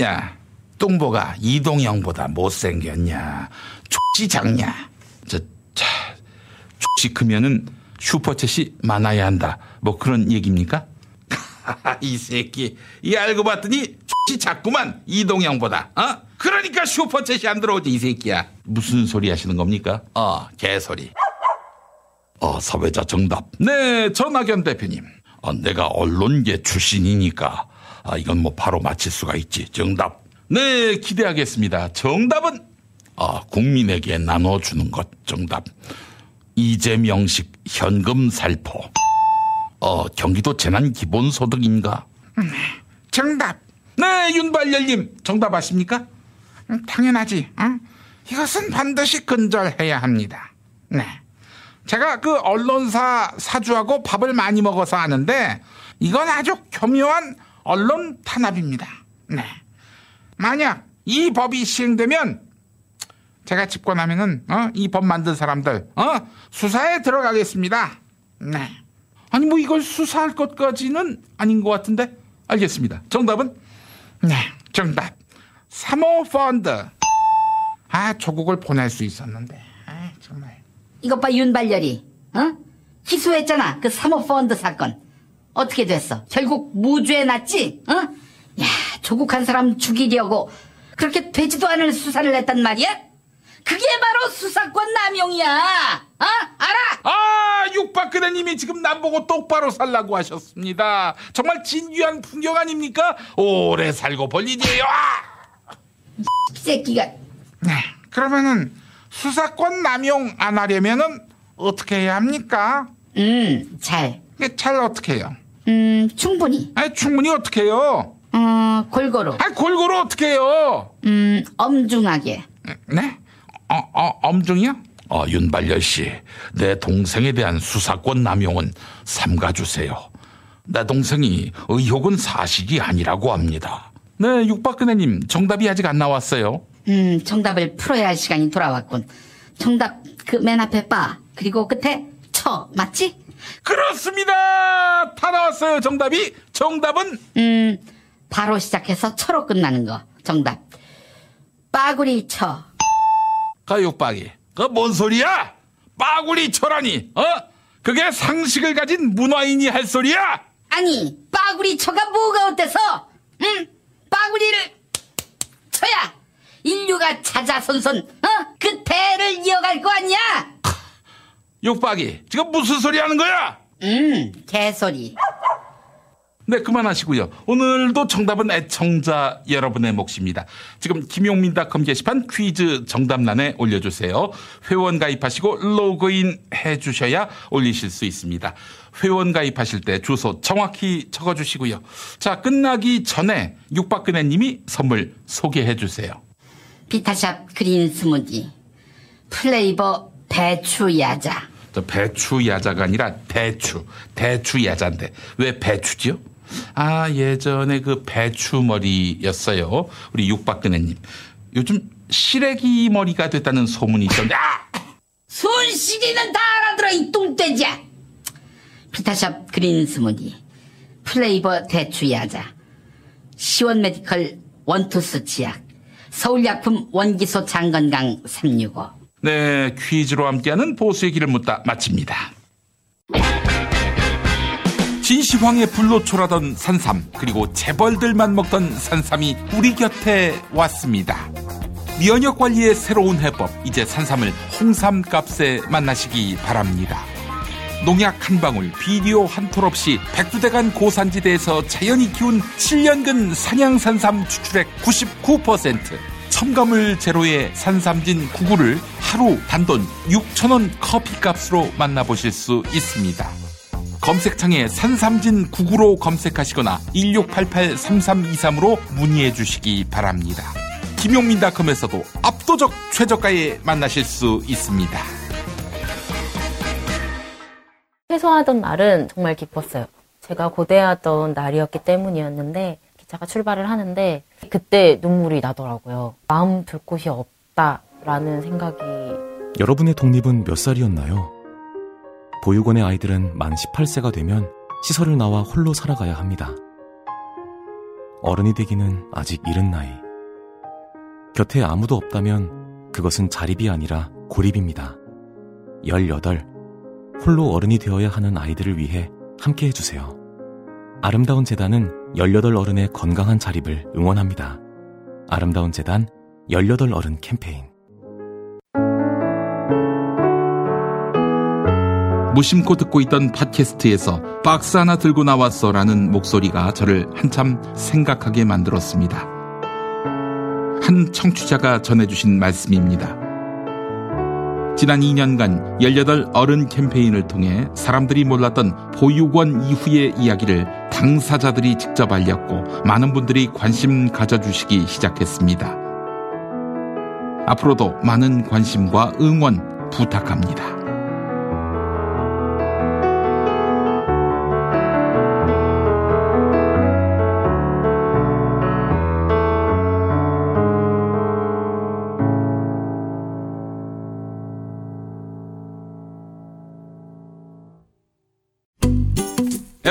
야, 뚱보가 이동형보다 못생겼냐? 축지 작냐? 저, 자, 축지 크면은 슈퍼챗이 많아야 한다. 뭐 그런 얘기입니까? 이 새끼, 이 알고 봤더니 축지 작구만, 이동형보다. 어? 그러니까 슈퍼챗이 안 들어오지, 이 새끼야. 무슨 소리 하시는 겁니까? 어, 개소리. 어, 사회자 정답. 네, 전학연 대표님. 어, 내가 언론계 출신이니까 아, 이건 뭐 바로 맞힐 수가 있지. 정답. 네, 기대하겠습니다. 정답은 아, 국민에게 나눠주는 것. 정답. 이재명식 현금 살포. 어, 경기도 재난 기본소득인가? 음, 정답. 네, 윤발열님. 정답 아십니까? 음, 당연하지. 응? 이것은 반드시 근절해야 합니다. 네. 제가 그 언론사 사주하고 밥을 많이 먹어서 아는데 이건 아주 교묘한 언론 탄압입니다. 네. 만약 이 법이 시행되면 제가 집권하면은 어? 이 법 만든 사람들 어? 수사에 들어가겠습니다. 네. 아니 뭐 이걸 수사할 것까지는 아닌 것 같은데 알겠습니다. 정답은 네, 정답. 사모펀드. 아, 조국을 보낼 수 있었는데. 이것 봐 윤발열이. 어? 희소했잖아. 그 사모펀드 사건. 어떻게 됐어? 결국 무죄 났지? 어? 야 조국 한 사람 죽이려고 그렇게 되지도 않을 수사를 했단 말이야? 그게 바로 수사권 남용이야. 어? 알아? 아 육박근혜님이 지금 남보고 똑바로 살라고 하셨습니다. 정말 진귀한 풍경 아닙니까? 오래 살고 볼 일이에요. 아! 이 새끼가. 네 그러면은 수사권 남용 안 하려면은 어떻게 해야 합니까? 음, 잘. 잘 어떻게 해요? 음, 충분히. 아니, 충분히 어떻게 해요? 어, 골고루. 아, 골고루 어떻게 해요? 음, 엄중하게. 네? 어, 어, 엄중이요? 어, 윤발열 씨, 내 동생에 대한 수사권 남용은 삼가주세요. 내 동생이 의혹은 사실이 아니라고 합니다. 네, 육박근혜님, 정답이 아직 안 나왔어요. 음, 정답을 풀어야 할 시간이 돌아왔군. 정답 그 맨 앞에 빠 그리고 끝에 처 맞지? 그렇습니다. 다 나왔어요. 정답이 정답은 음 바로 시작해서 처로 끝나는 거 정답. 빠구리 처. 가육박이 그 뭔 소리야? 빠구리 처라니 어? 그게 상식을 가진 문화인이 할 소리야? 아니 빠구리 처가 뭐가 어때서? 응? 빠구리를 쳐야 인류가 자자손손 어? 그 대를 이어갈 거 아니야? 육박이 지금 무슨 소리 하는 거야? 음 개소리 네, 그만하시고요. 오늘도 정답은 애청자 여러분의 몫입니다. 지금 김용민닷컴 게시판 퀴즈 정답란에 올려주세요. 회원 가입하시고 로그인 해주셔야 올리실 수 있습니다. 회원 가입하실 때 주소 정확히 적어주시고요. 자, 끝나기 전에 육박근혜 님이 선물 소개해 주세요. 비타샵 그린 스무디. 플레이버 배추 야자. 저 배추 야자가 아니라 대추, 대추 야자인데 왜 배추지요? 아 예전에 그 배추 머리였어요. 우리 육박근혜님. 요즘 시래기 머리가 됐다는 소문이 있던데. 아! 손시리는 다 알아들어 이 똥돼지야. 피타샵 그린 스무디. 플레이버 대추 야자. 시원 메디컬 원투스 치약. 서울약품 원기소 장건강 365. 네, 퀴즈로 함께하는 보수의 길을 묻다 마칩니다. 진시황의 불로초라던 산삼 그리고 재벌들만 먹던 산삼이 우리 곁에 왔습니다. 면역 관리의 새로운 해법 이제 산삼을 홍삼 값에 만나시기 바랍니다. 농약 한 방울, 비료 한 톨 없이 백두대간 고산지대에서 자연이 키운 7년근 산양산삼 추출액 99%, 첨가물 제로의 산삼진 99를 하루 단돈 6천원 커피값으로 만나보실 수 있습니다. 검색창에 산삼진 99로 검색하시거나 1688-3323으로 문의해 주시기 바랍니다. 김용민닷컴에서도 압도적 최저가에 만나실 수 있습니다. 퇴소하던 날은 정말 기뻤어요. 제가 고대하던 날이었기 때문이었는데 기차가 출발을 하는데 그때 눈물이 나더라고요. 마음 둘 곳이 없다라는 생각이 여러분의 독립은 몇 살이었나요? 보육원의 아이들은 만 18세가 되면 시설을 나와 홀로 살아가야 합니다. 어른이 되기는 아직 이른 나이. 곁에 아무도 없다면 그것은 자립이 아니라 고립입니다. 18. 홀로 어른이 되어야 하는 아이들을 위해 함께 해주세요. 아름다운 재단은 18 어른의 건강한 자립을 응원합니다. 아름다운 재단 18 어른 캠페인. 무심코 듣고 있던 팟캐스트에서 박스 하나 들고 나왔어 라는 목소리가 저를 한참 생각하게 만들었습니다. 한 청취자가 전해주신 말씀입니다. 지난 2년간 18 어른 캠페인을 통해 사람들이 몰랐던 보육원 이후의 이야기를 당사자들이 직접 알렸고 많은 분들이 관심 가져주시기 시작했습니다. 앞으로도 많은 관심과 응원 부탁합니다.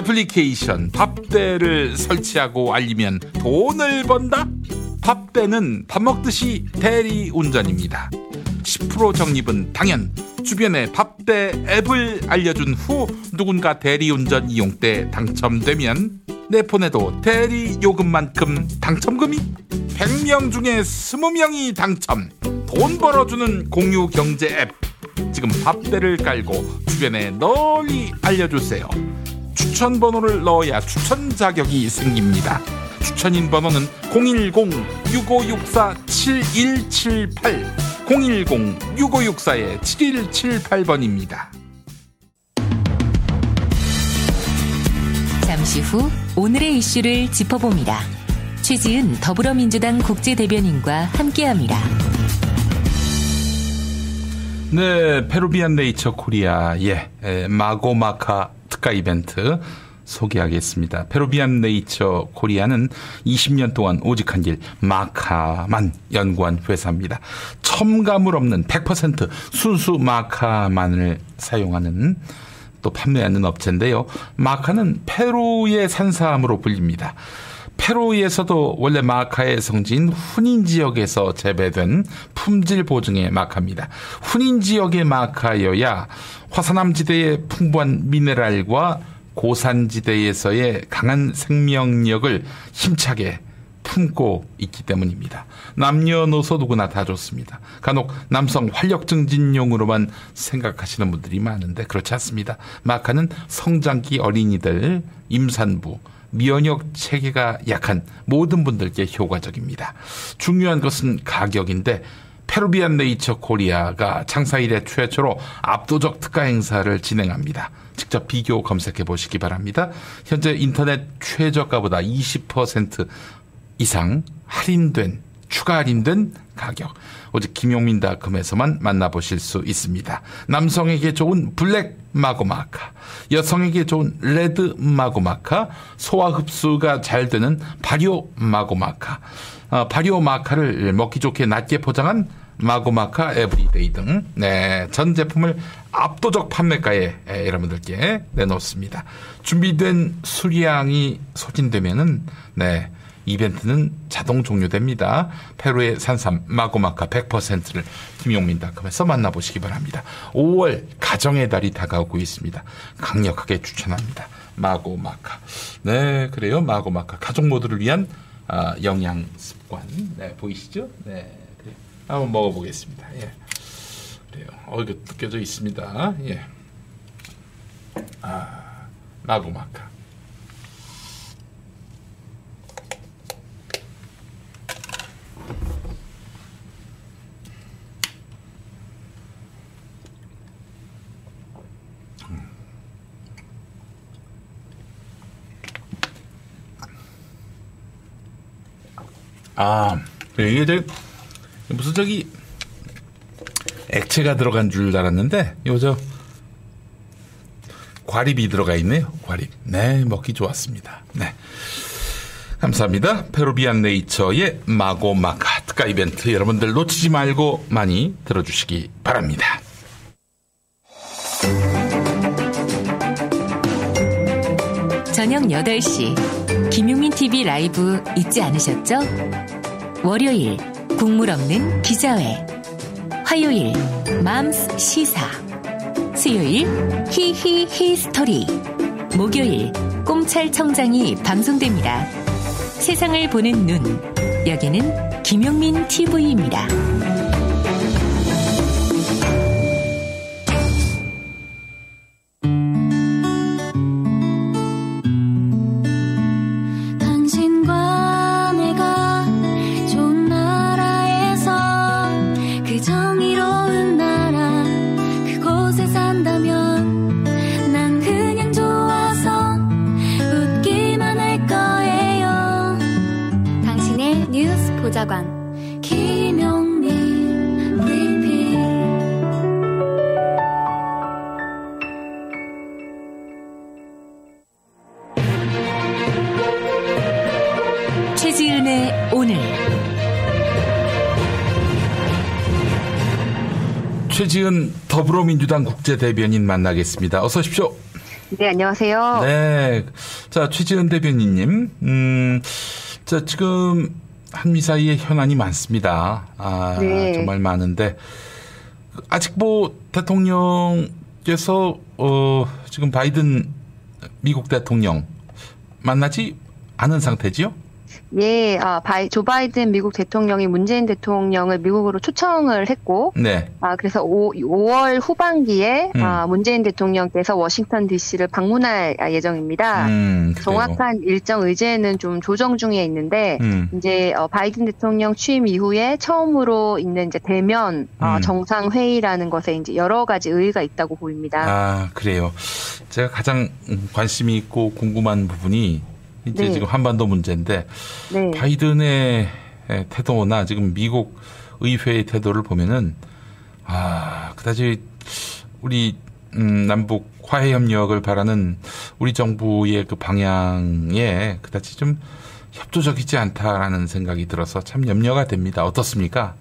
애플리케이션 밥대를 설치하고 알리면 돈을 번다? 밥대는 밥 먹듯이 대리 운전입니다. 10% 적립은 당연. 주변에 밥대 앱을 알려준 후 누군가 대리운전 이용 때 당첨되면 내 폰에도 대리 요금만큼 당첨금이 100명 중에 20명이 당첨. 돈 벌어주는 공유 경제 앱. 지금 밥대를 깔고 주변에 널리 알려주세요. 추천 번호를 넣어야 추천 자격이 생깁니다. 추천인 번호는 010-6564-7178 010-6564-7178번입니다. 잠시 후 오늘의 이슈를 짚어봅니다. 최지은 더불어민주당 국제대변인과 함께합니다. 네, 페루비안 네이처 코리아, 예, 마고마카 특가 이벤트 소개하겠습니다. 페루비안 네이처 코리아는 20년 동안 오직 한 길 마카만 연구한 회사입니다. 첨가물 없는 100% 순수 마카만을 사용하는 또 판매하는 업체인데요. 마카는 페루의 산삼으로 불립니다. 페루에서도 원래 마카의 성지인 후닌 지역에서 재배된 품질 보증의 마카입니다. 후닌 지역의 마카여야 화산암지대의 풍부한 미네랄과 고산지대에서의 강한 생명력을 힘차게 품고 있기 때문입니다. 남녀노소 누구나 다 좋습니다. 간혹 남성 활력 증진용으로만 생각하시는 분들이 많은데 그렇지 않습니다. 마카는 성장기 어린이들, 임산부, 면역 체계가 약한 모든 분들께 효과적입니다. 중요한 것은 가격인데 페루비안 네이처 코리아가 창사 이래 최초로 압도적 특가 행사를 진행합니다. 직접 비교 검색해 보시기 바랍니다. 현재 인터넷 최저가보다 20% 이상 할인된 추가 할인된 가격 오직 김용민닷컴에서만 만나보실 수 있습니다. 남성에게 좋은 블랙 마고마카, 여성에게 좋은 레드 마고마카, 소화 흡수가 잘 되는 발효 마고마카, 어, 발효 마카를 먹기 좋게 낱개 포장한 마고마카 에브리데이 등, 네, 전 제품을 압도적 판매가에 에, 여러분들께 내놓습니다. 준비된 수량이 소진되면은, 네, 이벤트는 자동 종료됩니다. 페루의 산삼 마고마카 100%를 김용민닷컴에서 만나보시기 바랍니다. 5월 가정의 달이 다가오고 있습니다. 강력하게 추천합니다. 마고마카. 네, 그래요. 마고마카. 가족 모두를 위한 아, 영양 습관. 네, 보이시죠? 네. 그래요. 한번 먹어보겠습니다. 예. 그래요. 어, 이거 느껴져 있습니다. 예. 아, 마고마카. 아, 이게 저 무슨 저기 액체가 들어간 줄 알았는데 요저 과립이 들어가 있네요. 과립. 네, 먹기 좋았습니다. 네. 감사합니다. 페루비안 네이처의 마고 마카 특가 이벤트 여러분들 놓치지 말고 많이 들어주시기 바랍니다. 저녁 8시 김용민 TV 라이브 잊지 않으셨죠? 월요일 국물 없는 기자회 화요일 맘스 시사 수요일 히히 히스토리 목요일 꼼찰 청장이 방송됩니다. 세상을 보는 눈 여기는 김용민 TV입니다. 더불어민주당 국제대변인 만나겠습니다. 어서 오십시오. 네, 안녕하세요. 네. 자, 최지은 대변인님. 음, 자, 지금 한미 사이에 현안이 많습니다. 아, 네. 정말 많은데. 아직 뭐 대통령께서, 어, 지금 바이든 미국 대통령 만나지 않은 상태지요? 예, 아, 바이, 조 바이든 미국 대통령이 문재인 대통령을 미국으로 초청을 했고, 네. 아, 그래서 5, 5월 후반기에 음. 아, 문재인 대통령께서 워싱턴 DC를 방문할 아, 예정입니다. 음. 정확한 일정 의제는 좀 조정 중에 있는데 음. 이제 어, 바이든 대통령 취임 이후에 처음으로 있는 이제 대면 어, 음. 정상 회의라는 것에 이제 여러 가지 의의가 있다고 보입니다. 아, 그래요. 제가 가장 음, 관심이 있고 궁금한 부분이 이제 네. 지금 한반도 문제인데 네. 바이든의 에, 태도나 지금 미국 의회의 태도를 보면은 아, 그다지 우리 음, 남북 화해 협력을 바라는 우리 정부의 그 방향에 그다지 좀 협조적이지 않다라는 생각이 들어서 참 염려가 됩니다. 어떻습니까?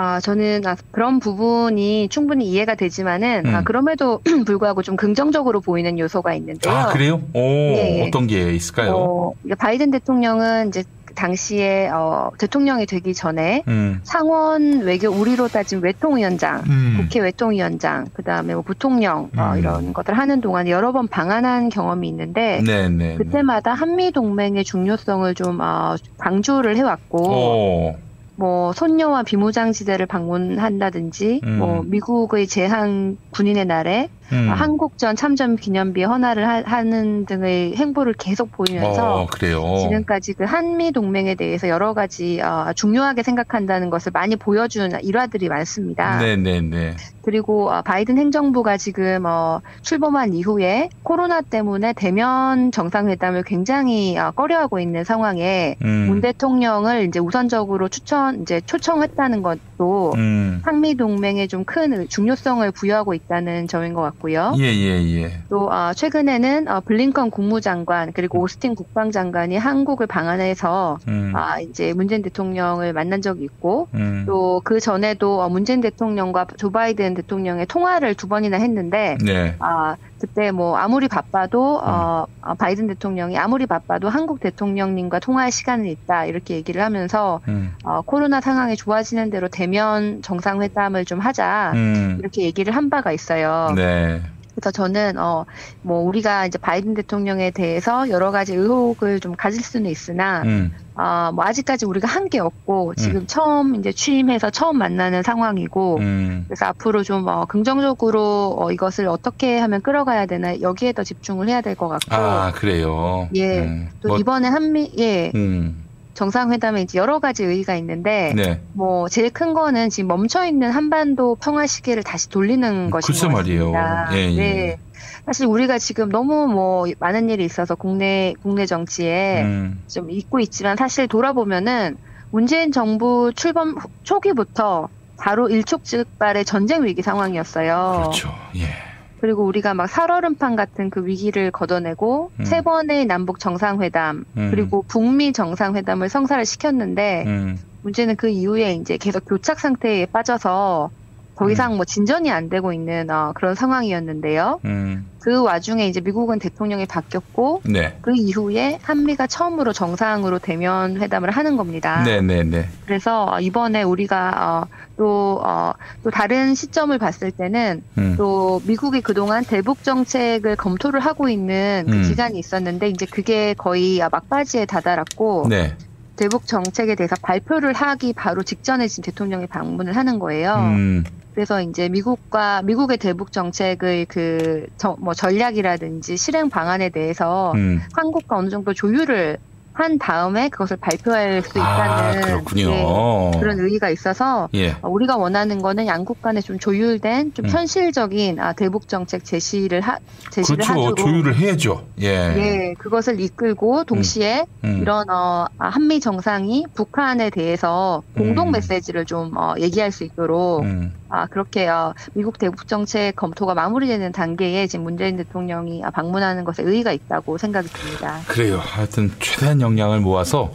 아, 저는 아, 그런 부분이 충분히 이해가 되지만은 아, 음. 그럼에도 불구하고 좀 긍정적으로 보이는 요소가 있는데요. 아, 그래요? 오, 네. 어떤 게 있을까요? 어, 바이든 대통령은 이제 그 당시에 어, 대통령이 되기 전에 음. 상원 외교 우리로 따지면 외통위원장, 음. 국회 외통위원장, 그 다음에 뭐 부통령 어, 음. 이런 것들 하는 동안 여러 번 방한한 경험이 있는데 네, 네. 그때마다 한미 동맹의 중요성을 좀 어, 강조를 해왔고 오. 뭐 손녀와 비무장지대를 방문한다든지 음. 뭐 미국의 제한 군인의 날에 음. 어, 한국전 참전 기념비 헌화를 하, 하는 등의 행보를 계속 보이면서 어. 지금까지 그 한미 동맹에 대해서 여러 가지 어, 중요하게 생각한다는 것을 많이 보여준 일화들이 많습니다. 네네네. 그리고 어, 바이든 행정부가 지금 어, 출범한 이후에 코로나 때문에 대면 정상회담을 굉장히 어, 꺼려하고 있는 상황에 음. 문 대통령을 이제 우선적으로 추천 이제 초청했다는 것도 음. 한미 동맹에 좀 큰 중요성을 부여하고 있다는 점인 것 같고 요. 예, 예, 예. 또 어, 최근에는 어, 블링컨 국무장관 그리고 오스틴 국방장관이 한국을 방한해서 음. 아, 이제 문재인 대통령을 만난 적이 있고 음. 또그 전에도 어, 문재인 대통령과 조 바이든 대통령의 통화를 두 번이나 했는데 네. 아 그때 뭐 아무리 바빠도 어, 어, 바이든 대통령이 아무리 바빠도 한국 대통령님과 통화할 시간은 있다 이렇게 얘기를 하면서 음. 어, 코로나 상황이 좋아지는 대로 대면 정상회담을 좀 하자 음. 이렇게 얘기를 한 바가 있어요. 네. 그래서 저는 어 뭐 우리가 이제 바이든 대통령에 대해서 여러 가지 의혹을 좀 가질 수는 있으나 음. 어 뭐 아직까지 우리가 한 게 없고 지금 처음 이제 취임해서 처음 만나는 상황이고 음. 그래서 앞으로 좀 어, 긍정적으로 어, 이것을 어떻게 하면 끌어가야 되나 여기에 더 집중을 해야 될 것 같고 아, 그래요. 예. 음. 또 뭐, 이번에 한미 예 음. 정상회담에 이제 여러 가지 의의가 있는데 네. 뭐 제일 큰 거는 지금 멈춰 있는 한반도 평화 시계를 다시 돌리는 것인 글쎄 것 말이에요. 예, 예. 네. 사실 우리가 지금 너무 뭐 많은 일이 있어서 국내 국내 정치에 음. 좀 잊고 있지만 사실 돌아보면은 문재인 정부 출범 후- 초기부터 바로 일촉즉발의 전쟁 위기 상황이었어요. 그렇죠. 예. 그리고 우리가 막 살얼음판 같은 그 위기를 걷어내고 음. 세 번의 남북 정상회담 음. 그리고 북미 정상회담을 성사를 시켰는데 음. 문제는 그 이후에 이제 계속 교착 상태에 빠져서 더 이상 뭐 진전이 안 되고 있는 어, 그런 상황이었는데요. 음. 그 와중에 이제 미국은 대통령이 바뀌었고 네. 그 이후에 한미가 처음으로 정상으로 대면 회담을 하는 겁니다. 네, 네, 네. 그래서 이번에 우리가 어, 또, 어, 또 다른 시점을 봤을 때는 음. 또 미국이 그동안 대북 정책을 검토를 하고 있는 그 음. 기간이 있었는데 이제 그게 거의 막바지에 다다랐고 네. 대북 정책에 대해서 발표를 하기 바로 직전에 지금 대통령이 방문을 하는 거예요. 음. 그래서 이제 미국과 미국의 대북 정책의 그 뭐 전략이라든지 실행 방안에 대해서 음. 한국과 어느 정도 조율을 한 다음에 그것을 발표할 수 아, 있다는 그렇군요. 네, 그런 의의가 있어서 예. 어, 우리가 원하는 거는 양국 간에 좀 조율된 좀 음. 현실적인 아, 대북 정책 제시를 하 제시를 그렇죠. 하도록 조율을 해야죠. 예. 예, 그것을 이끌고 동시에 음. 이런 어, 아, 한미 정상이 북한에 대해서 공동 음. 메시지를 좀 어, 얘기할 수 있도록 음. 아, 그렇게 어, 미국 대북 정책 검토가 마무리되는 단계에 지금 문재인 대통령이 아, 방문하는 것에 의의가 있다고 생각이 듭니다. 그래요. 하여튼 최대한 역량을 모아서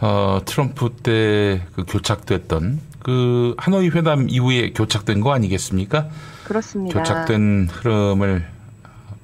어, 트럼프 때 그 교착됐던 그 하노이 회담 이후에 교착된 거 아니겠습니까? 그렇습니다. 교착된 흐름을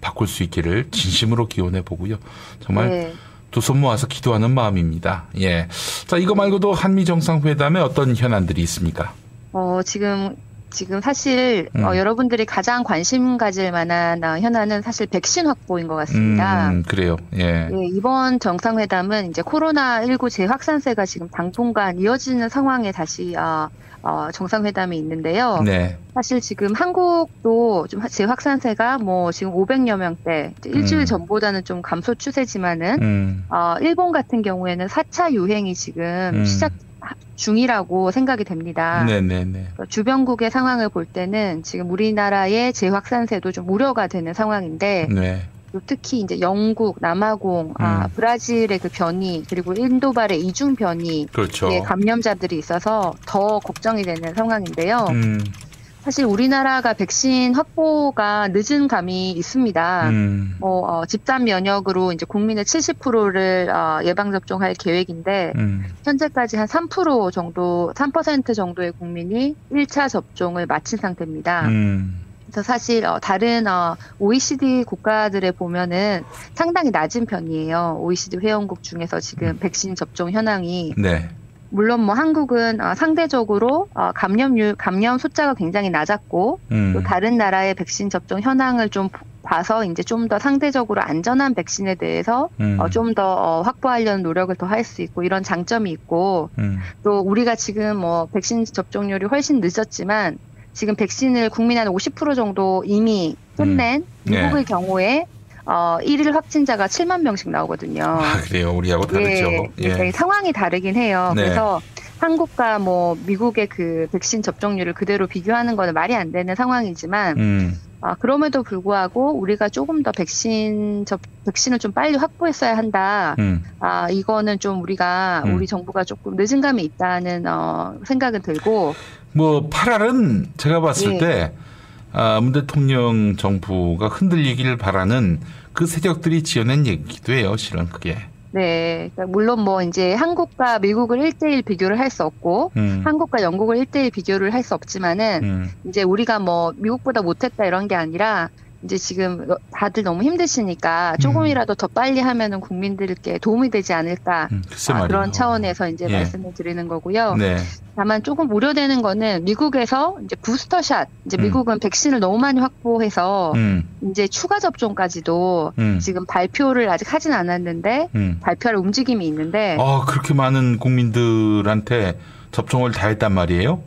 바꿀 수 있기를 진심으로 기원해 보고요. 정말 네. 두손 모아서 기도하는 마음입니다. 예. 자, 이거 말고도 한미 정상회담에 어떤 현안들이 있습니까? 어, 지금, 지금 사실, 음. 어, 여러분들이 가장 관심 가질 만한 어, 현안은 사실 백신 확보인 것 같습니다. 음, 그래요. 예. 예, 이번 정상회담은 이제 코로나 19 재확산세가 지금 당분간 이어지는 상황에 다시, 어, 어, 정상회담이 있는데요. 네. 사실 지금 한국도 좀 재확산세가 뭐 지금 500여 명대, 일주일 음. 전보다는 좀 감소 추세지만은, 음. 어, 일본 같은 경우에는 4차 유행이 지금 음. 시작 중이라고 생각이 됩니다. 네네네. 주변국의 상황을 볼 때는 지금 우리나라의 재확산세도 좀 우려가 되는 상황인데 네. 또 특히 이제 영국, 남아공, 아, 음. 브라질의 그 변이 그리고 인도발의 이중 변이 그렇죠. 의 감염자들이 있어서 더 걱정이 되는 상황인데요. 음. 사실 우리나라가 백신 확보가 늦은 감이 있습니다. 음. 뭐 어, 집단 면역으로 이제 국민의 70%를 어, 예방 접종할 계획인데 음. 현재까지 한 3% 정도, 3% 정도의 국민이 1차 접종을 마친 상태입니다. 음. 그래서 사실 어, 다른 어, OECD 국가들에 보면은 상당히 낮은 편이에요. OECD 회원국 중에서 지금 백신 접종 현황이 네. 물론 뭐 한국은 어, 상대적으로 어, 감염률 감염 숫자가 굉장히 낮았고 음. 또 다른 나라의 백신 접종 현황을 좀 봐서 이제 좀 더 상대적으로 안전한 백신에 대해서 음. 어, 좀더 어, 확보하려는 노력을 더 할 수 있고 이런 장점이 있고 음. 또 우리가 지금 뭐 백신 접종률이 훨씬 늦었지만 지금 백신을 국민 한 50% 정도 이미 끝낸 네. 미국의 경우에 어, 일일 확진자가 7만 명씩 나오거든요. 아, 그래요. 우리하고 다르죠. 예, 예, 상황이 다르긴 해요. 네. 그래서 한국과 뭐 미국의 그 백신 접종률을 그대로 비교하는 거는 말이 안 되는 상황이지만 음. 아, 그럼에도 불구하고 우리가 조금 더 백신 접 백신을 좀 빨리 확보했어야 한다. 음. 아 이거는 좀 우리가 음. 우리 정부가 조금 늦은 감이 있다는 어, 생각은 들고 뭐 8알은 제가 봤을 예. 때 아, 문 대통령 정부가 흔들리기를 바라는 그 세력들이 지어낸 얘기도 해요. 실은 그게. 네 그러니까 물론 뭐 이제 한국과 미국을 1대1 비교를 할 수 없고 음. 한국과 영국을 1대1 비교를 할 수 없지만은 음. 이제 우리가 뭐 미국보다 못했다 이런 게 아니라 이제 지금 다들 너무 힘드시니까 음. 조금이라도 더 빨리 하면은 국민들께 도움이 되지 않을까 글쎄 아. 그런 차원에서 이제 예. 말씀을 드리는 거고요. 네. 다만 조금 우려되는 거는 미국에서 이제 부스터샷 이제 음. 미국은 백신을 너무 많이 확보해서 음. 이제 추가 접종까지도 음. 지금 발표를 아직 하진 않았는데 음. 발표할 움직임이 있는데 아, 그렇게 많은 국민들한테 접종을 다 했단 말이에요?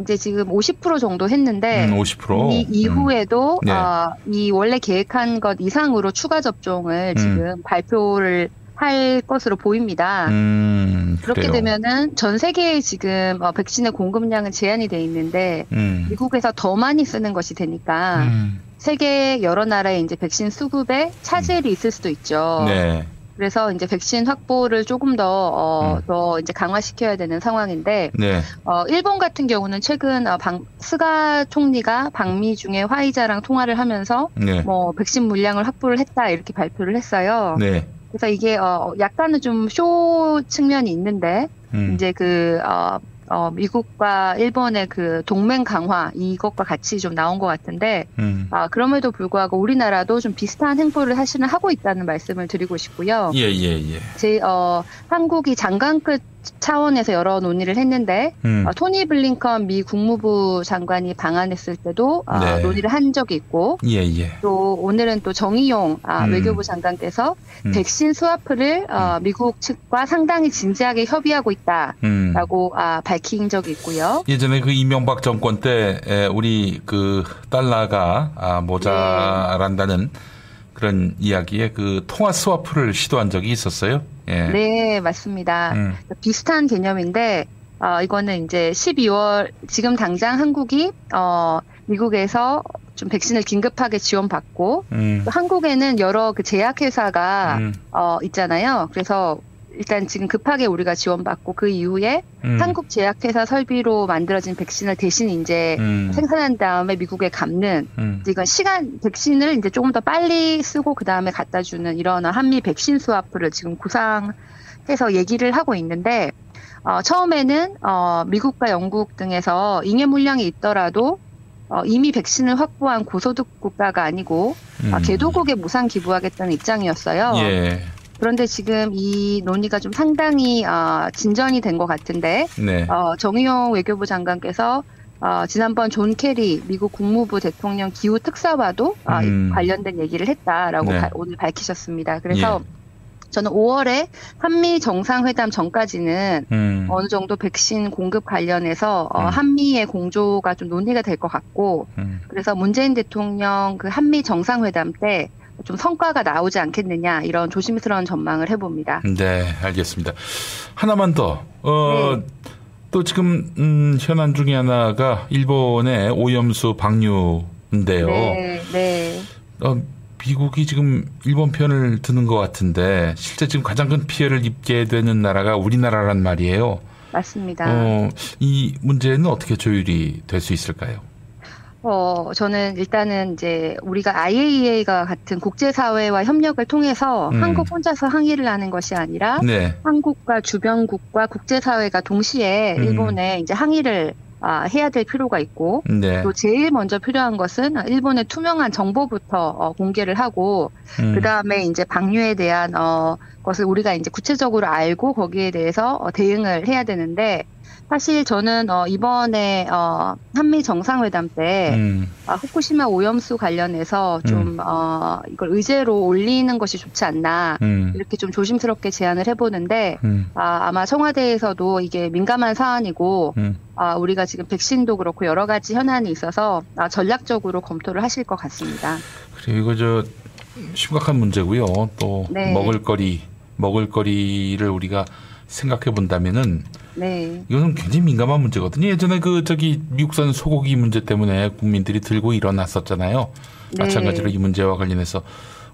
이제 지금 50% 정도 했는데 음, 50%? 이 이후에도 네. 어, 이 원래 계획한 것 이상으로 추가 접종을 음. 지금 발표를 할 것으로 보입니다. 음, 그렇게. 되면은 전 세계에 지금 어, 백신의 공급량은 제한이 돼 있는데 음. 미국에서 더 많이 쓰는 것이 되니까 음. 세계 여러 나라의 이제 백신 수급에 차질이 있을 수도 있죠. 네. 그래서 이제 백신 확보를 조금 더, 어, 더 이제 강화시켜야 되는 상황인데, 네. 어, 일본 같은 경우는 최근 어, 방, 스가 총리가 방미 중에 화이자랑 통화를 하면서 네. 뭐 백신 물량을 확보를 했다 이렇게 발표를 했어요. 네. 그래서 이게 어, 약간은 좀 쇼 측면이 있는데 음. 이제 그 어, 어, 미국과 일본의 그 동맹 강화 이것과 같이 좀 나온 것 같은데 음. 아, 그럼에도 불구하고 우리나라도 좀 비슷한 행보를 사실은 하고 있다는 말씀을 드리고 싶고요. 예, 예, 예. 제, 어, 한국이 장관급 차원에서 여러 논의를 했는데, 음. 어, 토니 블링컨 미 국무부 장관이 방한했을 때도 어, 네. 논의를 한 적이 있고, 예, 예. 또 오늘은 또 정의용 아, 음. 외교부 장관께서 음. 백신 스와프를 어, 미국 측과 상당히 진지하게 협의하고 음. 있다라고 아, 밝힌 적이 있고요. 예전에 그 이명박 정권 때 에, 우리 그 달러가 아, 모자란다는 그런 이야기에 그 통화 스와프를 시도한 적이 있었어요. 예. 네, 맞습니다. 음. 비슷한 개념인데, 어, 이거는 이제 12월, 지금 당장 한국이, 어, 미국에서 좀 백신을 긴급하게 지원받고, 음. 또 한국에는 여러 그 제약회사가, 음. 어, 있잖아요. 그래서 일단 지금 급하게 우리가 지원받고 그 이후에 음. 한국 제약회사 설비로 만들어진 백신을 대신 이제 음. 생산한 다음에 미국에 갚는 음. 이건 시간 백신을 이제 조금 더 빨리 쓰고 그 다음에 갖다 주는 이런 한미 백신 스와프를 지금 구상해서 얘기를 하고 있는데 어, 처음에는 어, 미국과 영국 등에서 잉여 물량이 있더라도 어, 이미 백신을 확보한 고소득 국가가 아니고 아, 음. 개도국에 무상 기부하겠다는 입장이었어요. 예. 그런데 지금 이 논의가 좀 상당히 어, 진전이 된 것 같은데 네. 어, 정의용 외교부 장관께서 어, 지난번 존 케리 미국 국무부 대통령 기후 특사와도 어, 음. 관련된 얘기를 했다라고 네. 바- 오늘 밝히셨습니다. 그래서 예. 저는 5월에 한미 정상회담 전까지는 음. 어느 정도 백신 공급 관련해서 어, 음. 한미의 공조가 좀 논의가 될 것 같고 음. 그래서 문재인 대통령 그 한미 정상회담 때 좀 성과가 나오지 않겠느냐 이런 조심스러운 전망을 해봅니다. 네, 알겠습니다. 하나만 더. 어, 또 지금 음, 현안 중에 하나가 일본의 오염수 방류인데요. 네, 네. 어, 미국이 지금 일본 편을 드는 것 같은데 실제 지금 가장 큰 피해를 입게 되는 나라가 우리나라란 말이에요. 맞습니다. 어, 이 문제는 어떻게 조율이 될 수 있을까요? 어, 저는 일단은 이제 우리가 IAEA가 같은 국제사회와 협력을 통해서 음. 한국 혼자서 항의를 하는 것이 아니라 네. 한국과 주변국과 국제사회가 동시에 음. 일본에 이제 항의를 아, 해야 될 필요가 있고 네. 또 제일 먼저 필요한 것은 일본의 투명한 정보부터 어, 공개를 하고 음. 그 다음에 이제 방류에 대한 어, 것을 우리가 이제 구체적으로 알고 거기에 대해서 어, 대응을 해야 되는데 사실 저는 어, 이번에 어, 한미 정상회담 때 음. 아, 후쿠시마 오염수 관련해서 좀 음. 어, 이걸 의제로 올리는 것이 좋지 않나 음. 이렇게 좀 조심스럽게 제안을 해보는데 음. 아, 아마 청와대에서도 이게 민감한 사안이고 음. 아, 우리가 지금 백신도 그렇고 여러 가지 현안이 있어서 아, 전략적으로 검토를 하실 것 같습니다. 그리고 이거 저 심각한 문제고요. 또 네. 먹을거리, 먹을거리를 우리가 생각해 본다면은 네. 이거는 굉장히 민감한 문제거든요. 예전에 그 저기 미국산 소고기 문제 때문에 국민들이 들고 일어났었잖아요. 네. 마찬가지로 이 문제와 관련해서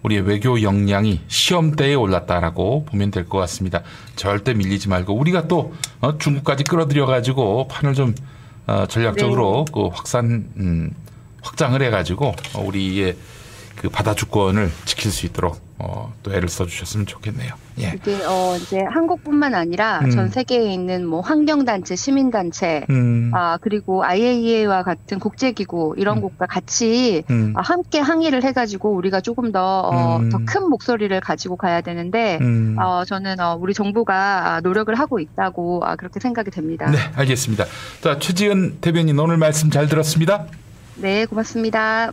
우리의 외교 역량이 시험대에 올랐다라고 보면 될 것 같습니다. 절대 밀리지 말고 우리가 또 어, 중국까지 끌어들여 가지고 판을 좀 어, 전략적으로 그 확산 음, 확장을 해 가지고 어, 우리의 그 바다 주권을 지킬 수 있도록 어, 또 애를 써주셨으면 좋겠네요. 예. 이게 어 이제 한국뿐만 아니라 음. 전 세계에 있는 뭐 환경단체, 시민단체, 음. 아 그리고 IAEA와 같은 국제기구 이런 곳과 같이 음. 아, 함께 항의를 해가지고 우리가 조금 더 음. 더큰 목소리를 가지고 가야 되는데 음. 어, 저는 어, 우리 정부가 아, 노력을 하고 있다고 아, 그렇게 생각이 됩니다. 네, 알겠습니다. 자, 최지은 대변인 오늘 말씀 잘 들었습니다. 네, 고맙습니다.